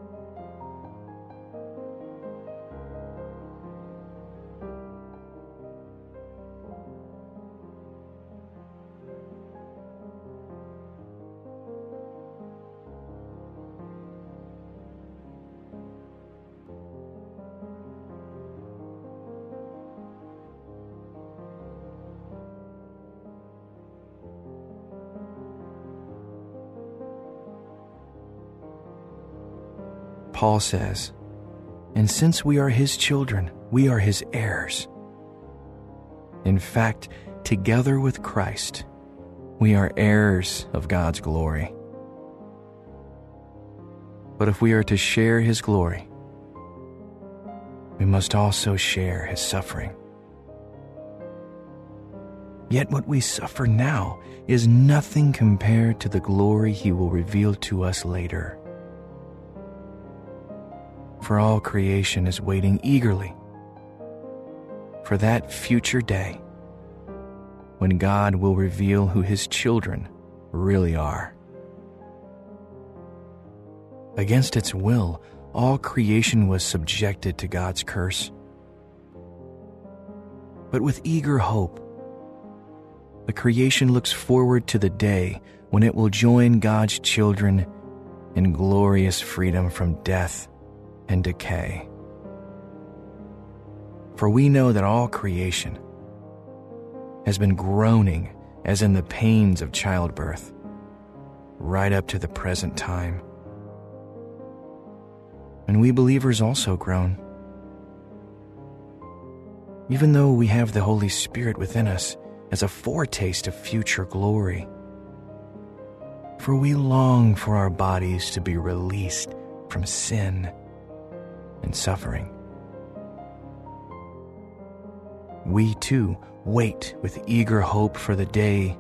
Paul says, And since we are his children, we are his heirs. In fact, together with Christ, we are heirs of God's glory. But if we are to share his glory, we must also share his suffering. Yet what we suffer now is nothing compared to the glory he will reveal to us later for all creation is waiting eagerly for that future day when God will reveal who his children really are. Against its will, all creation was subjected to God's curse. But with eager hope, the creation looks forward to the day when it will join God's children in glorious freedom from death and decay. For we know that all creation has been groaning as in the pains of childbirth, right up to the present time. And we believers also groan. Even though we have the Holy Spirit within us as a foretaste of future glory. For we long for our bodies to be released from sin and suffering. We too wait with eager hope for the day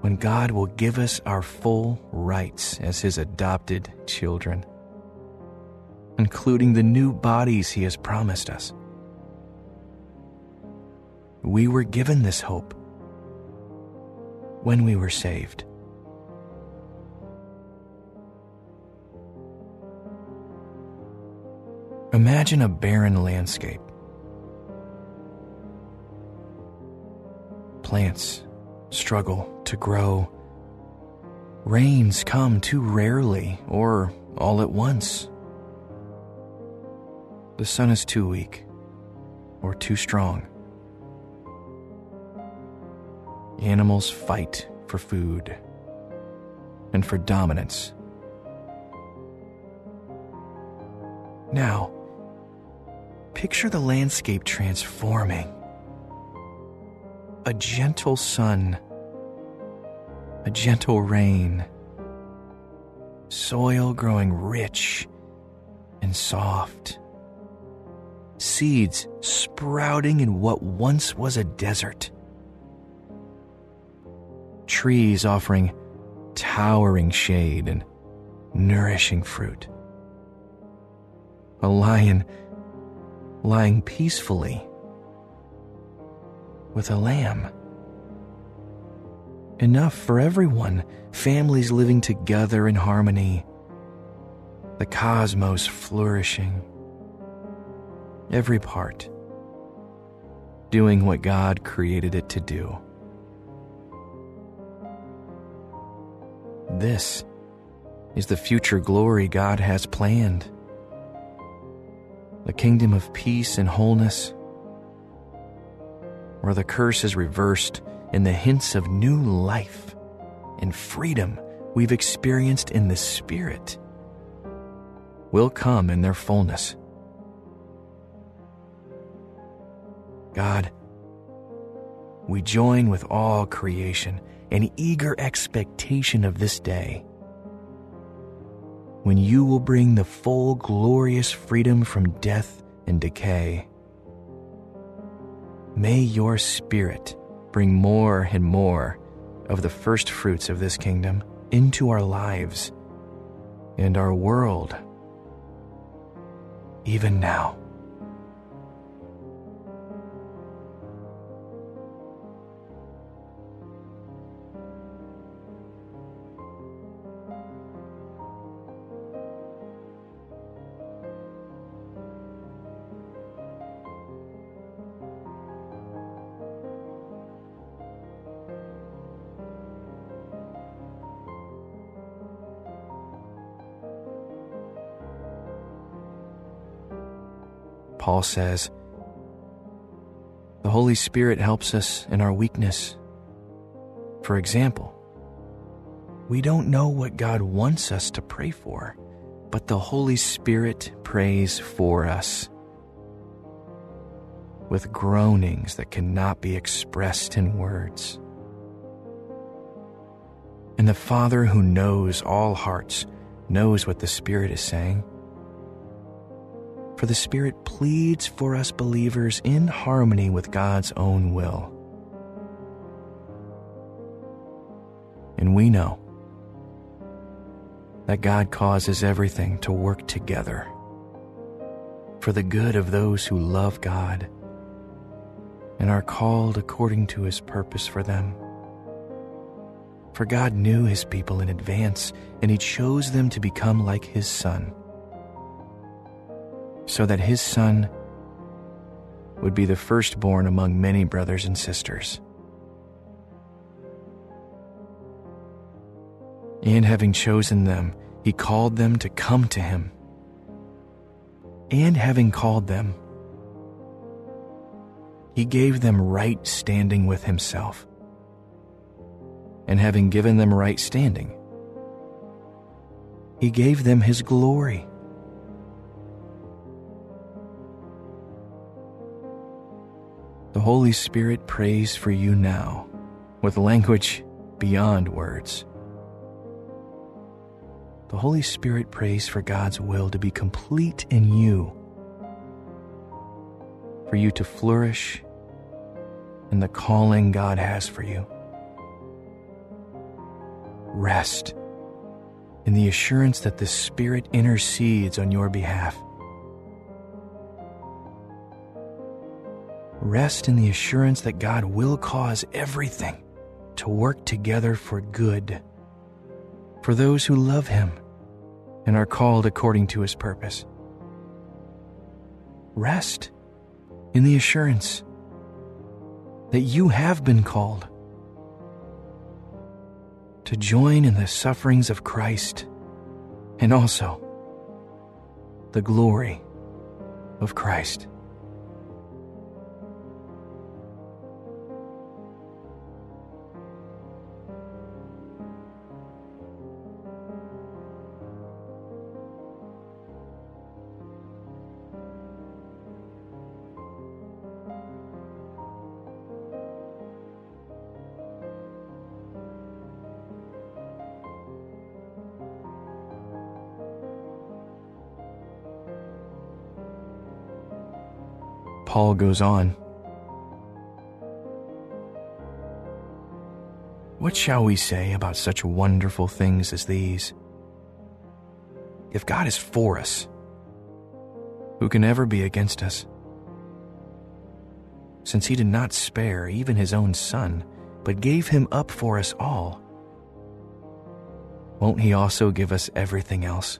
when God will give us our full rights as His adopted children, including the new bodies He has promised us. We were given this hope when we were saved. Imagine a barren landscape. Plants struggle to grow. Rains come too rarely or all at once. The sun is too weak or too strong. Animals fight for food and for dominance. Now, Picture the landscape transforming. A gentle sun, a gentle rain, soil growing rich and soft, seeds sprouting in what once was a desert, trees offering towering shade and nourishing fruit, a lion lying peacefully with a lamb. Enough for everyone, families living together in harmony, the cosmos flourishing, every part doing what God created it to do. This is the future glory God has planned a kingdom of peace and wholeness, where the curse is reversed and the hints of new life and freedom we've experienced in the Spirit will come in their fullness. God, we join with all creation in eager expectation of this day when you will bring the full glorious freedom from death and decay. May your Spirit bring more and more of the first fruits of this kingdom into our lives and our world, even now. Paul says, The Holy Spirit helps us in our weakness. For example, we don't know what God wants us to pray for, but the Holy Spirit prays for us with groanings that cannot be expressed in words. And the Father who knows all hearts knows what the Spirit is saying. For the Spirit pleads for us believers in harmony with God's own will. And we know that God causes everything to work together for the good of those who love God and are called according to his purpose for them. For God knew his people in advance, and he chose them to become like his son, so that his son would be the firstborn among many brothers and sisters. And having chosen them, he called them to come to him. And having called them, he gave them right standing with himself. And having given them right standing, he gave them his glory. The Holy Spirit prays for you now with language beyond words. The Holy Spirit prays for God's will to be complete in you for you to flourish in the calling God has for you. Rest in the assurance that the Spirit intercedes on your behalf. Rest in the assurance that God will cause everything to work together for good for those who love Him and are called according to His purpose. Rest in the assurance that you have been called to join in the sufferings of Christ and also the glory of Christ. Paul goes on. What shall we say about such wonderful things as these? If God is for us, who can ever be against us? Since he did not spare even his own son, but gave him up for us all, won't he also give us everything else?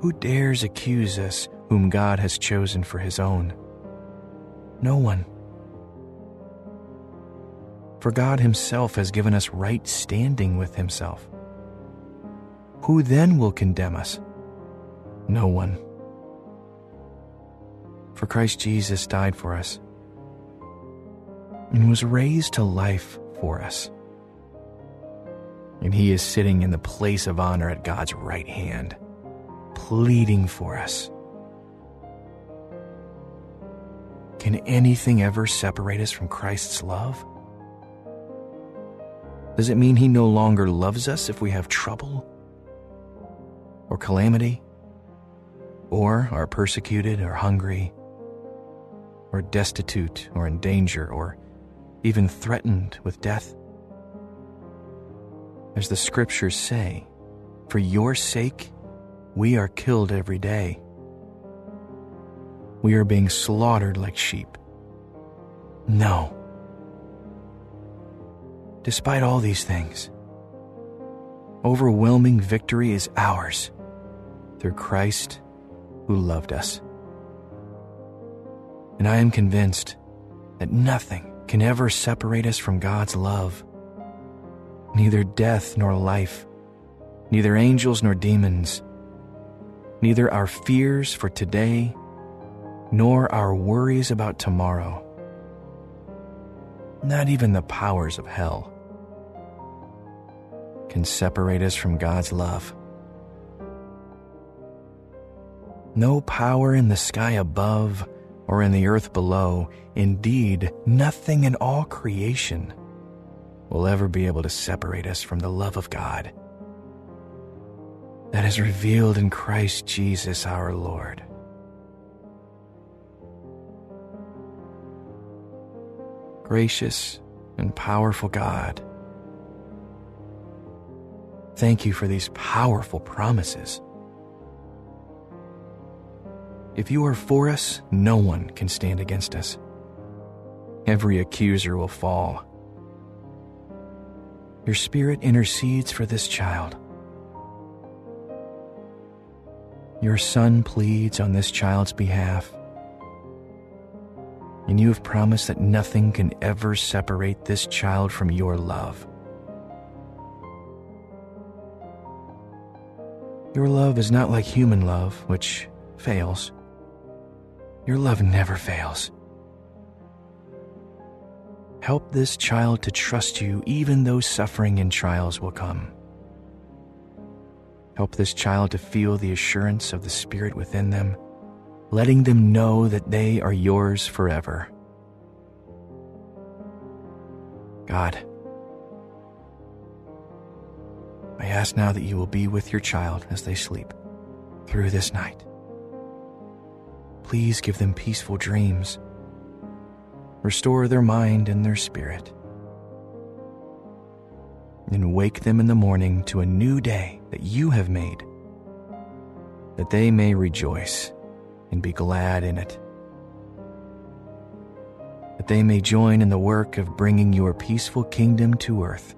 Who dares accuse us whom God has chosen for his own? No one. For God himself has given us right standing with himself. Who then will condemn us? No one. For Christ Jesus died for us and was raised to life for us. And he is sitting in the place of honor at God's right hand, pleading for us. Can anything ever separate us from Christ's love? Does it mean He no longer loves us if we have trouble or calamity, or are persecuted or hungry, or destitute or in danger, or even threatened with death? As the scriptures say, for your sake we are killed every day we are being slaughtered like sheep. No. Despite all these things, overwhelming victory is ours through Christ who loved us. And I am convinced that nothing can ever separate us from God's love. Neither death nor life, neither angels nor demons, neither our fears for today nor our worries about tomorrow, not even the powers of hell, can separate us from God's love. No power in the sky above or in the earth below, indeed, nothing in all creation, will ever be able to separate us from the love of God that is revealed in Christ Jesus our Lord. Gracious and powerful God, thank you for these powerful promises. If you are for us, no one can stand against us. Every accuser will fall. Your Spirit intercedes for this child. Your Son pleads on this child's behalf. And you have promised that nothing can ever separate this child from your love. Your love is not like human love, which fails. Your love never fails. Help this child to trust you even though suffering and trials will come. Help this child to feel the assurance of the Spirit within them, letting them know that they are yours forever. God, I ask now that you will be with your child as they sleep through this night. Please give them peaceful dreams. Restore their mind and their spirit. And wake them in the morning to a new day that you have made, that they may rejoice and be glad in it. That they may join in the work of bringing your peaceful kingdom to earth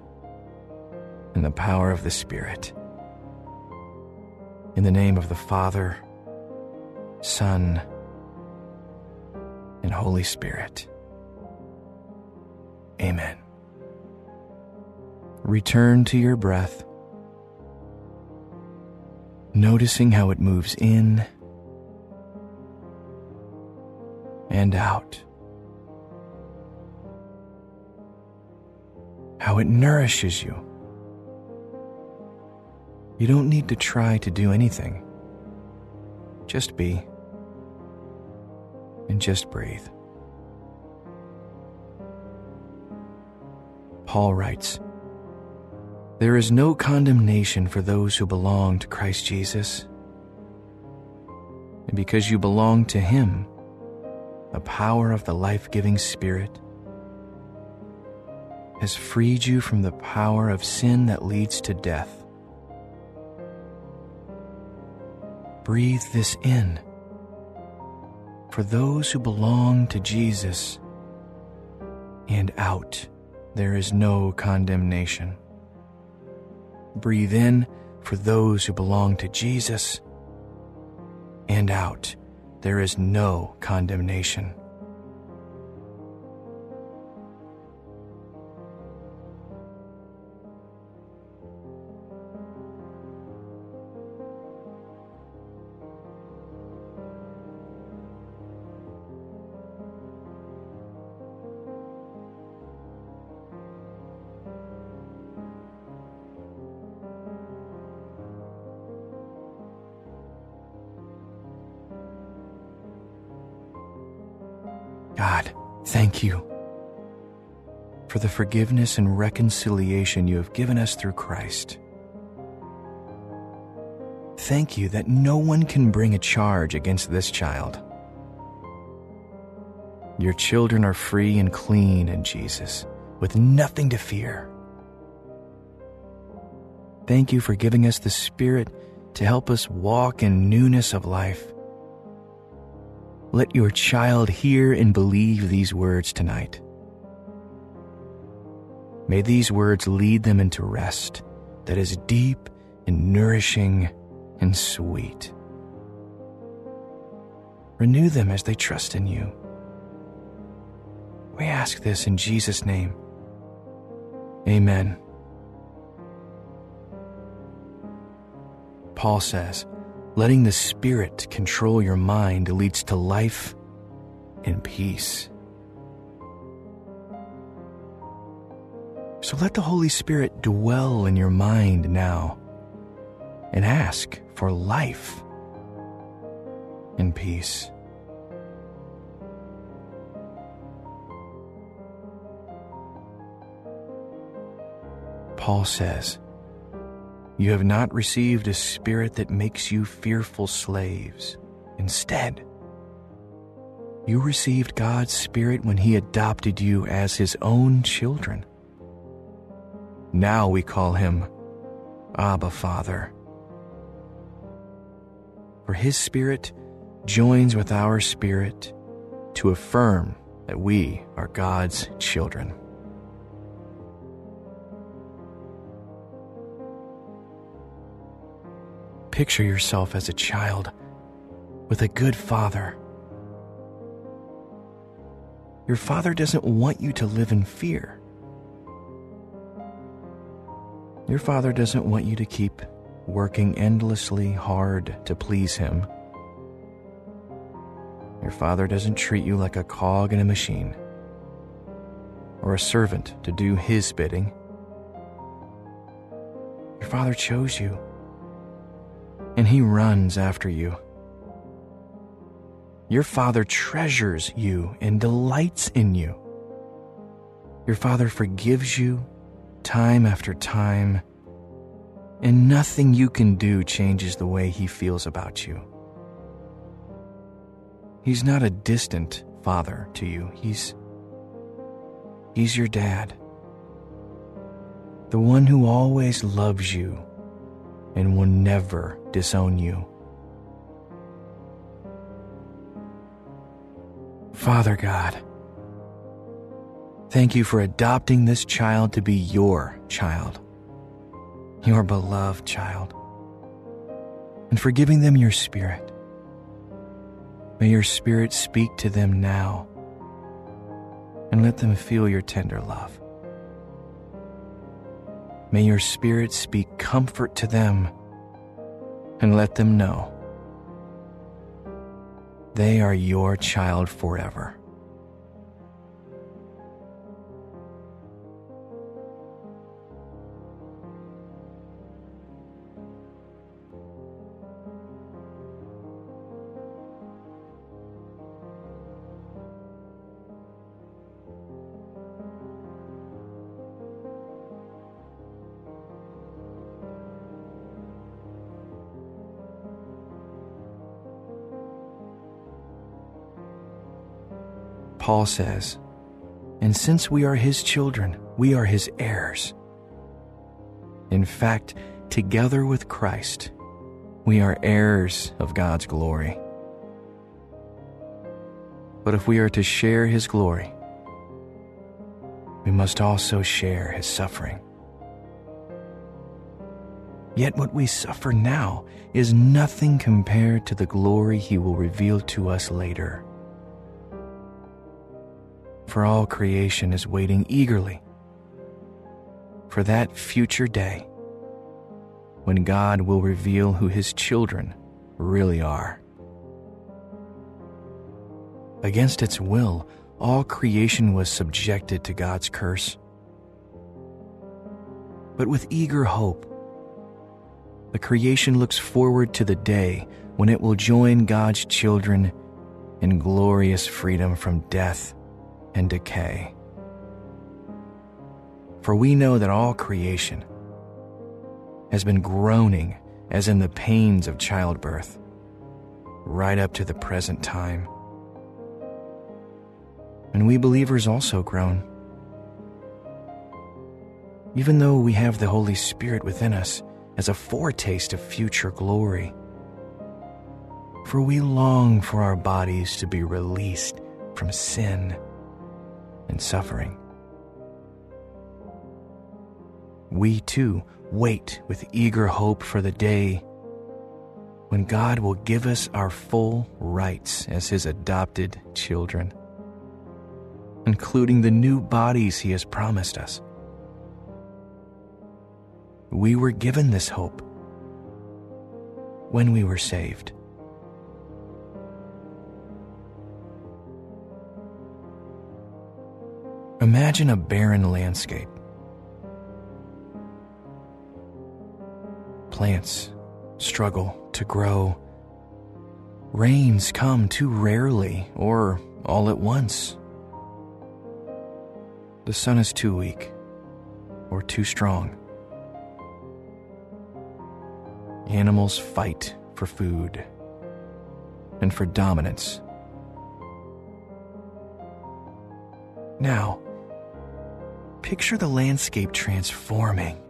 in the power of the Spirit. In the name of the Father, Son, and Holy Spirit. Amen. Return to your breath, noticing how it moves in and out, how it nourishes you. You don't need to try to do anything, just be and just breathe. Paul writes, There is no condemnation for those who belong to Christ Jesus. And because you belong to Him, the power of the life giving Spirit has freed you from the power of sin that leads to death. Breathe this in for those who belong to Jesus, and out there is no condemnation. Breathe in for those who belong to Jesus, and out there is no condemnation. Forgiveness and reconciliation you have given us through Christ. Thank you that no one can bring a charge against this child. Your children are free and clean in Jesus, with nothing to fear. Thank you for giving us the Spirit to help us walk in newness of life let your child hear and believe these words tonight. May these words lead them into rest that is deep and nourishing and sweet. Renew them as they trust in you. We ask this in Jesus' name. Amen. Paul says, Letting the Spirit control your mind leads to life in peace. So let the Holy Spirit dwell in your mind now and ask for life and peace. Paul says, You have not received a spirit that makes you fearful slaves. Instead, you received God's Spirit when He adopted you as His own children. Now we call Him Abba Father. For His Spirit joins with our spirit to affirm that we are God's children. Picture yourself as a child with a good father. Your father doesn't want you to live in fear. Your father doesn't want you to keep working endlessly hard to please him. Your father doesn't treat you like a cog in a machine or a servant to do his bidding. Your father chose you, and he runs after you. Your father treasures you and delights in you. Your father forgives you time after time, and nothing you can do changes the way he feels about you. He's not a distant father to you. He's He's your dad. The one who always loves you and will never disown you. Father God, thank you for adopting this child to be your child, your beloved child, and for giving them your spirit. May your spirit speak to them now and let them feel your tender love. May your spirit speak comfort to them and let them know they are your child forever. Paul says, And since we are his children, we are his heirs. In fact, together with Christ, we are heirs of God's glory. But if we are to share his glory, we must also share his suffering. Yet what we suffer now is nothing compared to the glory he will reveal to us later for all creation is waiting eagerly for that future day when God will reveal who his children really are. Against its will, all creation was subjected to God's curse. But with eager hope, the creation looks forward to the day when it will join God's children in glorious freedom from death and decay. For we know that all creation has been groaning as in the pains of childbirth, right up to the present time. And we believers also groan. Even though we have the Holy Spirit within us as a foretaste of future glory, for we long for our bodies to be released from sin and suffering. We too wait with eager hope for the day when God will give us our full rights as His adopted children, including the new bodies He has promised us. We were given this hope when we were saved. Imagine a barren landscape. Plants struggle to grow. Rains come too rarely or all at once. The sun is too weak or too strong. Animals fight for food and for dominance. Now, picture the landscape transforming.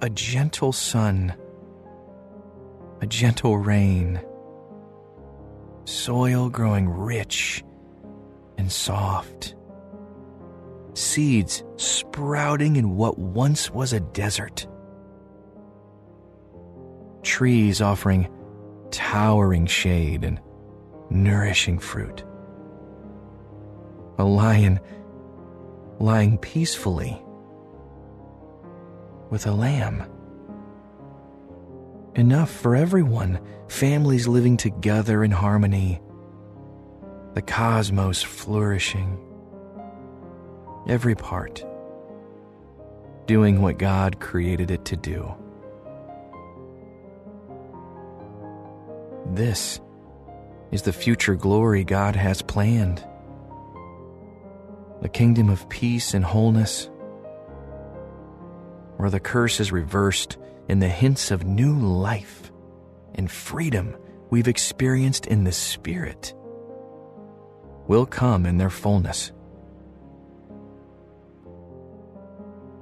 A gentle sun, a gentle rain, soil growing rich and soft, seeds sprouting in what once was a desert, trees offering towering shade and nourishing fruit, a lion lying peacefully with a lamb. Enough for everyone, families living together in harmony, the cosmos flourishing, every part doing what God created it to do. This is the future glory God has planned. The kingdom of peace and wholeness, where the curse is reversed and the hints of new life and freedom we've experienced in the Spirit will come in their fullness.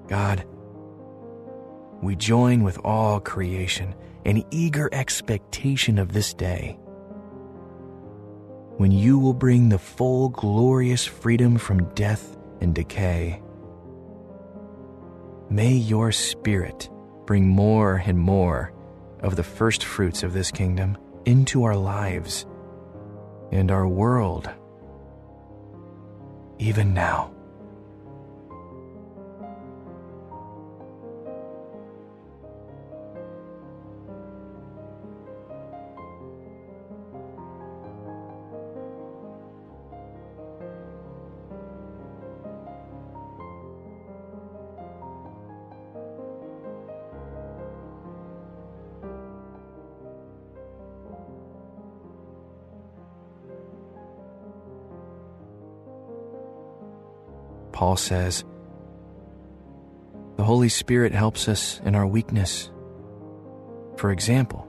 God, we join with all creation in eager expectation of this day when you will bring the full glorious freedom from death and decay. May your Spirit bring more and more of the first fruits of this kingdom into our lives and our world, even now. Paul says, The Holy Spirit helps us in our weakness. For example,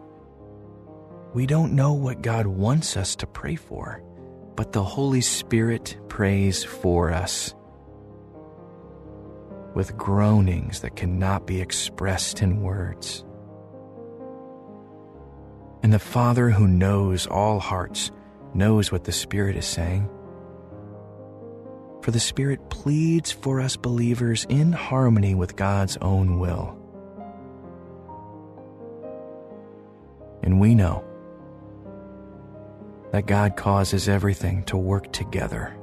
we don't know what God wants us to pray for, but the Holy Spirit prays for us with groanings that cannot be expressed in words. And the Father who knows all hearts knows what the Spirit is saying for the Spirit pleads for us believers in harmony with God's own will. And we know that God causes everything to work together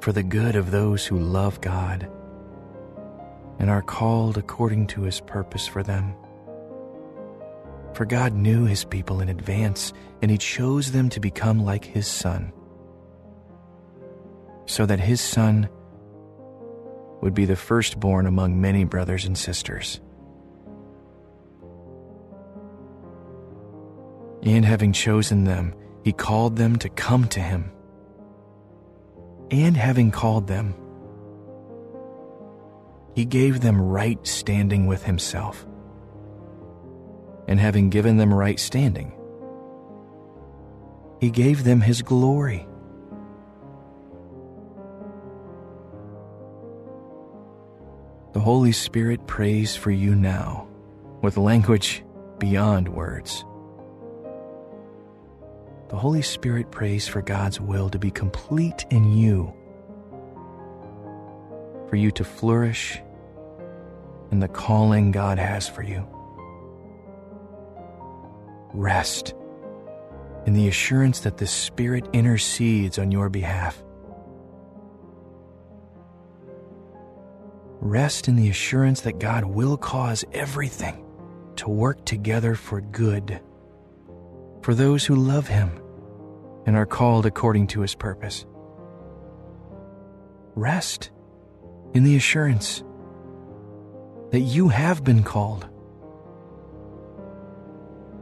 for the good of those who love God and are called according to his purpose for them. For God knew his people in advance, and he chose them to become like his Son so that his son would be the firstborn among many brothers and sisters. And having chosen them, he called them to come to him. And having called them, he gave them right standing with himself. And having given them right standing, he gave them his glory. The Holy Spirit prays for you now with language beyond words. The Holy Spirit prays for God's will to be complete in you, for you to flourish in the calling God has for you. Rest in the assurance that the Spirit intercedes on your behalf Rest in the assurance that God will cause everything to work together for good for those who love Him and are called according to His purpose. rest in the assurance that you have been called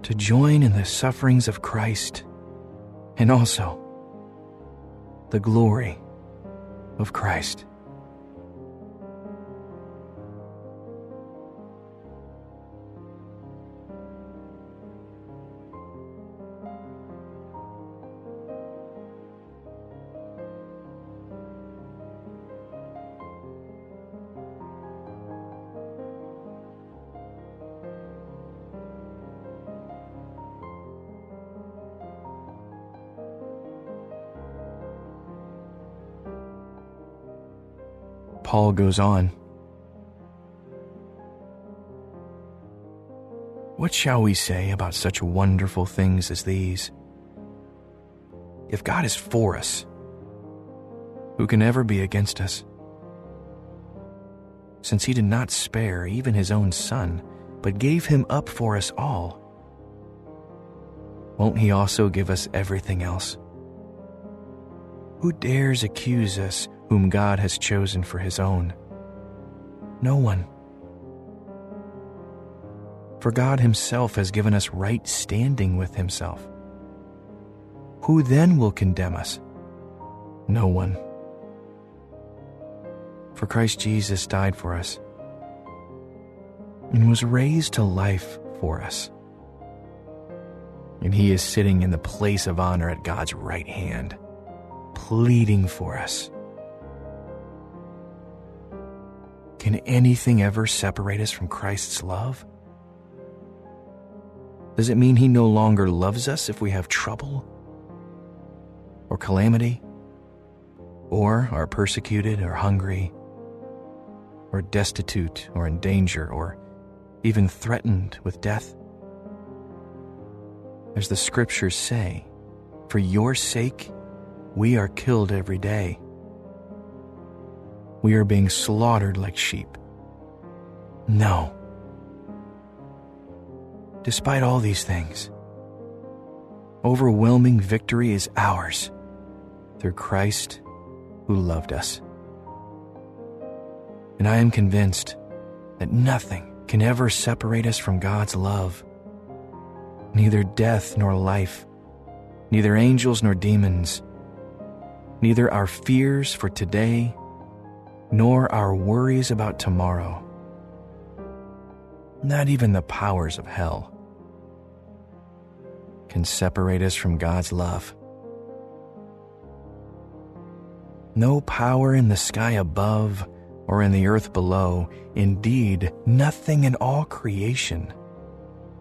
to join in the sufferings of Christ and also the glory of Christ. Paul goes on. What shall we say about such wonderful things as these? If God is for us, who can ever be against us? Since he did not spare even his own son, but gave him up for us all, won't he also give us everything else? Who dares accuse us whom God has chosen for his own? No one. For God himself has given us right standing with himself. Who then will condemn us? No one. For Christ Jesus died for us and was raised to life for us. And he is sitting in the place of honor at God's right hand, pleading for us. Can anything ever separate us from Christ's love? Does it mean He no longer loves us if we have trouble or calamity, or are persecuted or hungry, or destitute or in danger, or even threatened with death? As the scriptures say, for your sake we are killed every day we are being slaughtered like sheep. No. Despite all these things, overwhelming victory is ours through Christ who loved us. And I am convinced that nothing can ever separate us from God's love. Neither death nor life, neither angels nor demons, neither our fears for today nor our worries about tomorrow. Not even the powers of hell can separate us from God's love. No power in the sky above or in the earth below, indeed, nothing in all creation,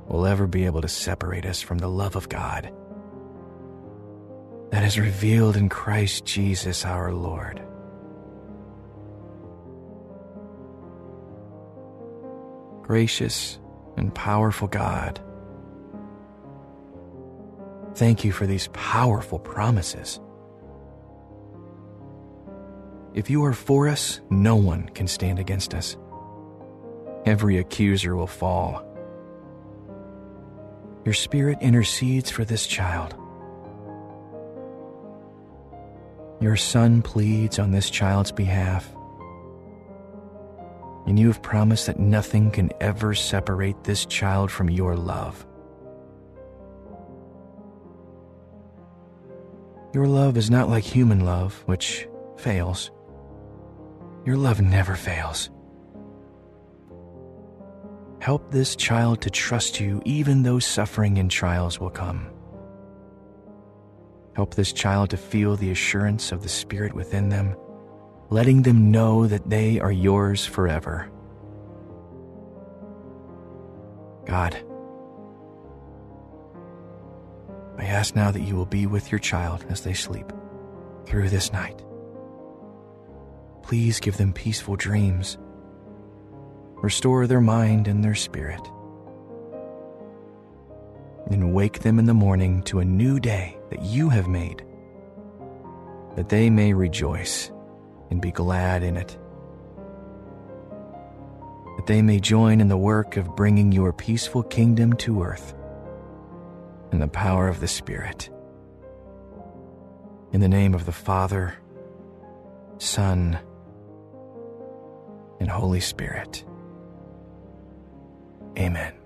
will ever be able to separate us from the love of God that is revealed in Christ Jesus our Lord. Gracious and powerful God. Thank you for these powerful promises. If you are for us, no one can stand against us. Every accuser will fall. Your Spirit intercedes for this child. Your Son pleads on this child's behalf and you have promised that nothing can ever separate this child from your love. Your love is not like human love, which fails. Your love never fails. Help this child to trust you even though suffering and trials will come. Help this child to feel the assurance of the Spirit within them letting them know that they are yours forever. God, I ask now that you will be with your child as they sleep through this night. Please give them peaceful dreams. Restore their mind and their spirit. And wake them in the morning to a new day that you have made, that they may rejoice and be glad in it. That they may join in the work of bringing your peaceful kingdom to earth in the power of the Spirit. In the name of the Father, Son, and Holy Spirit. Amen.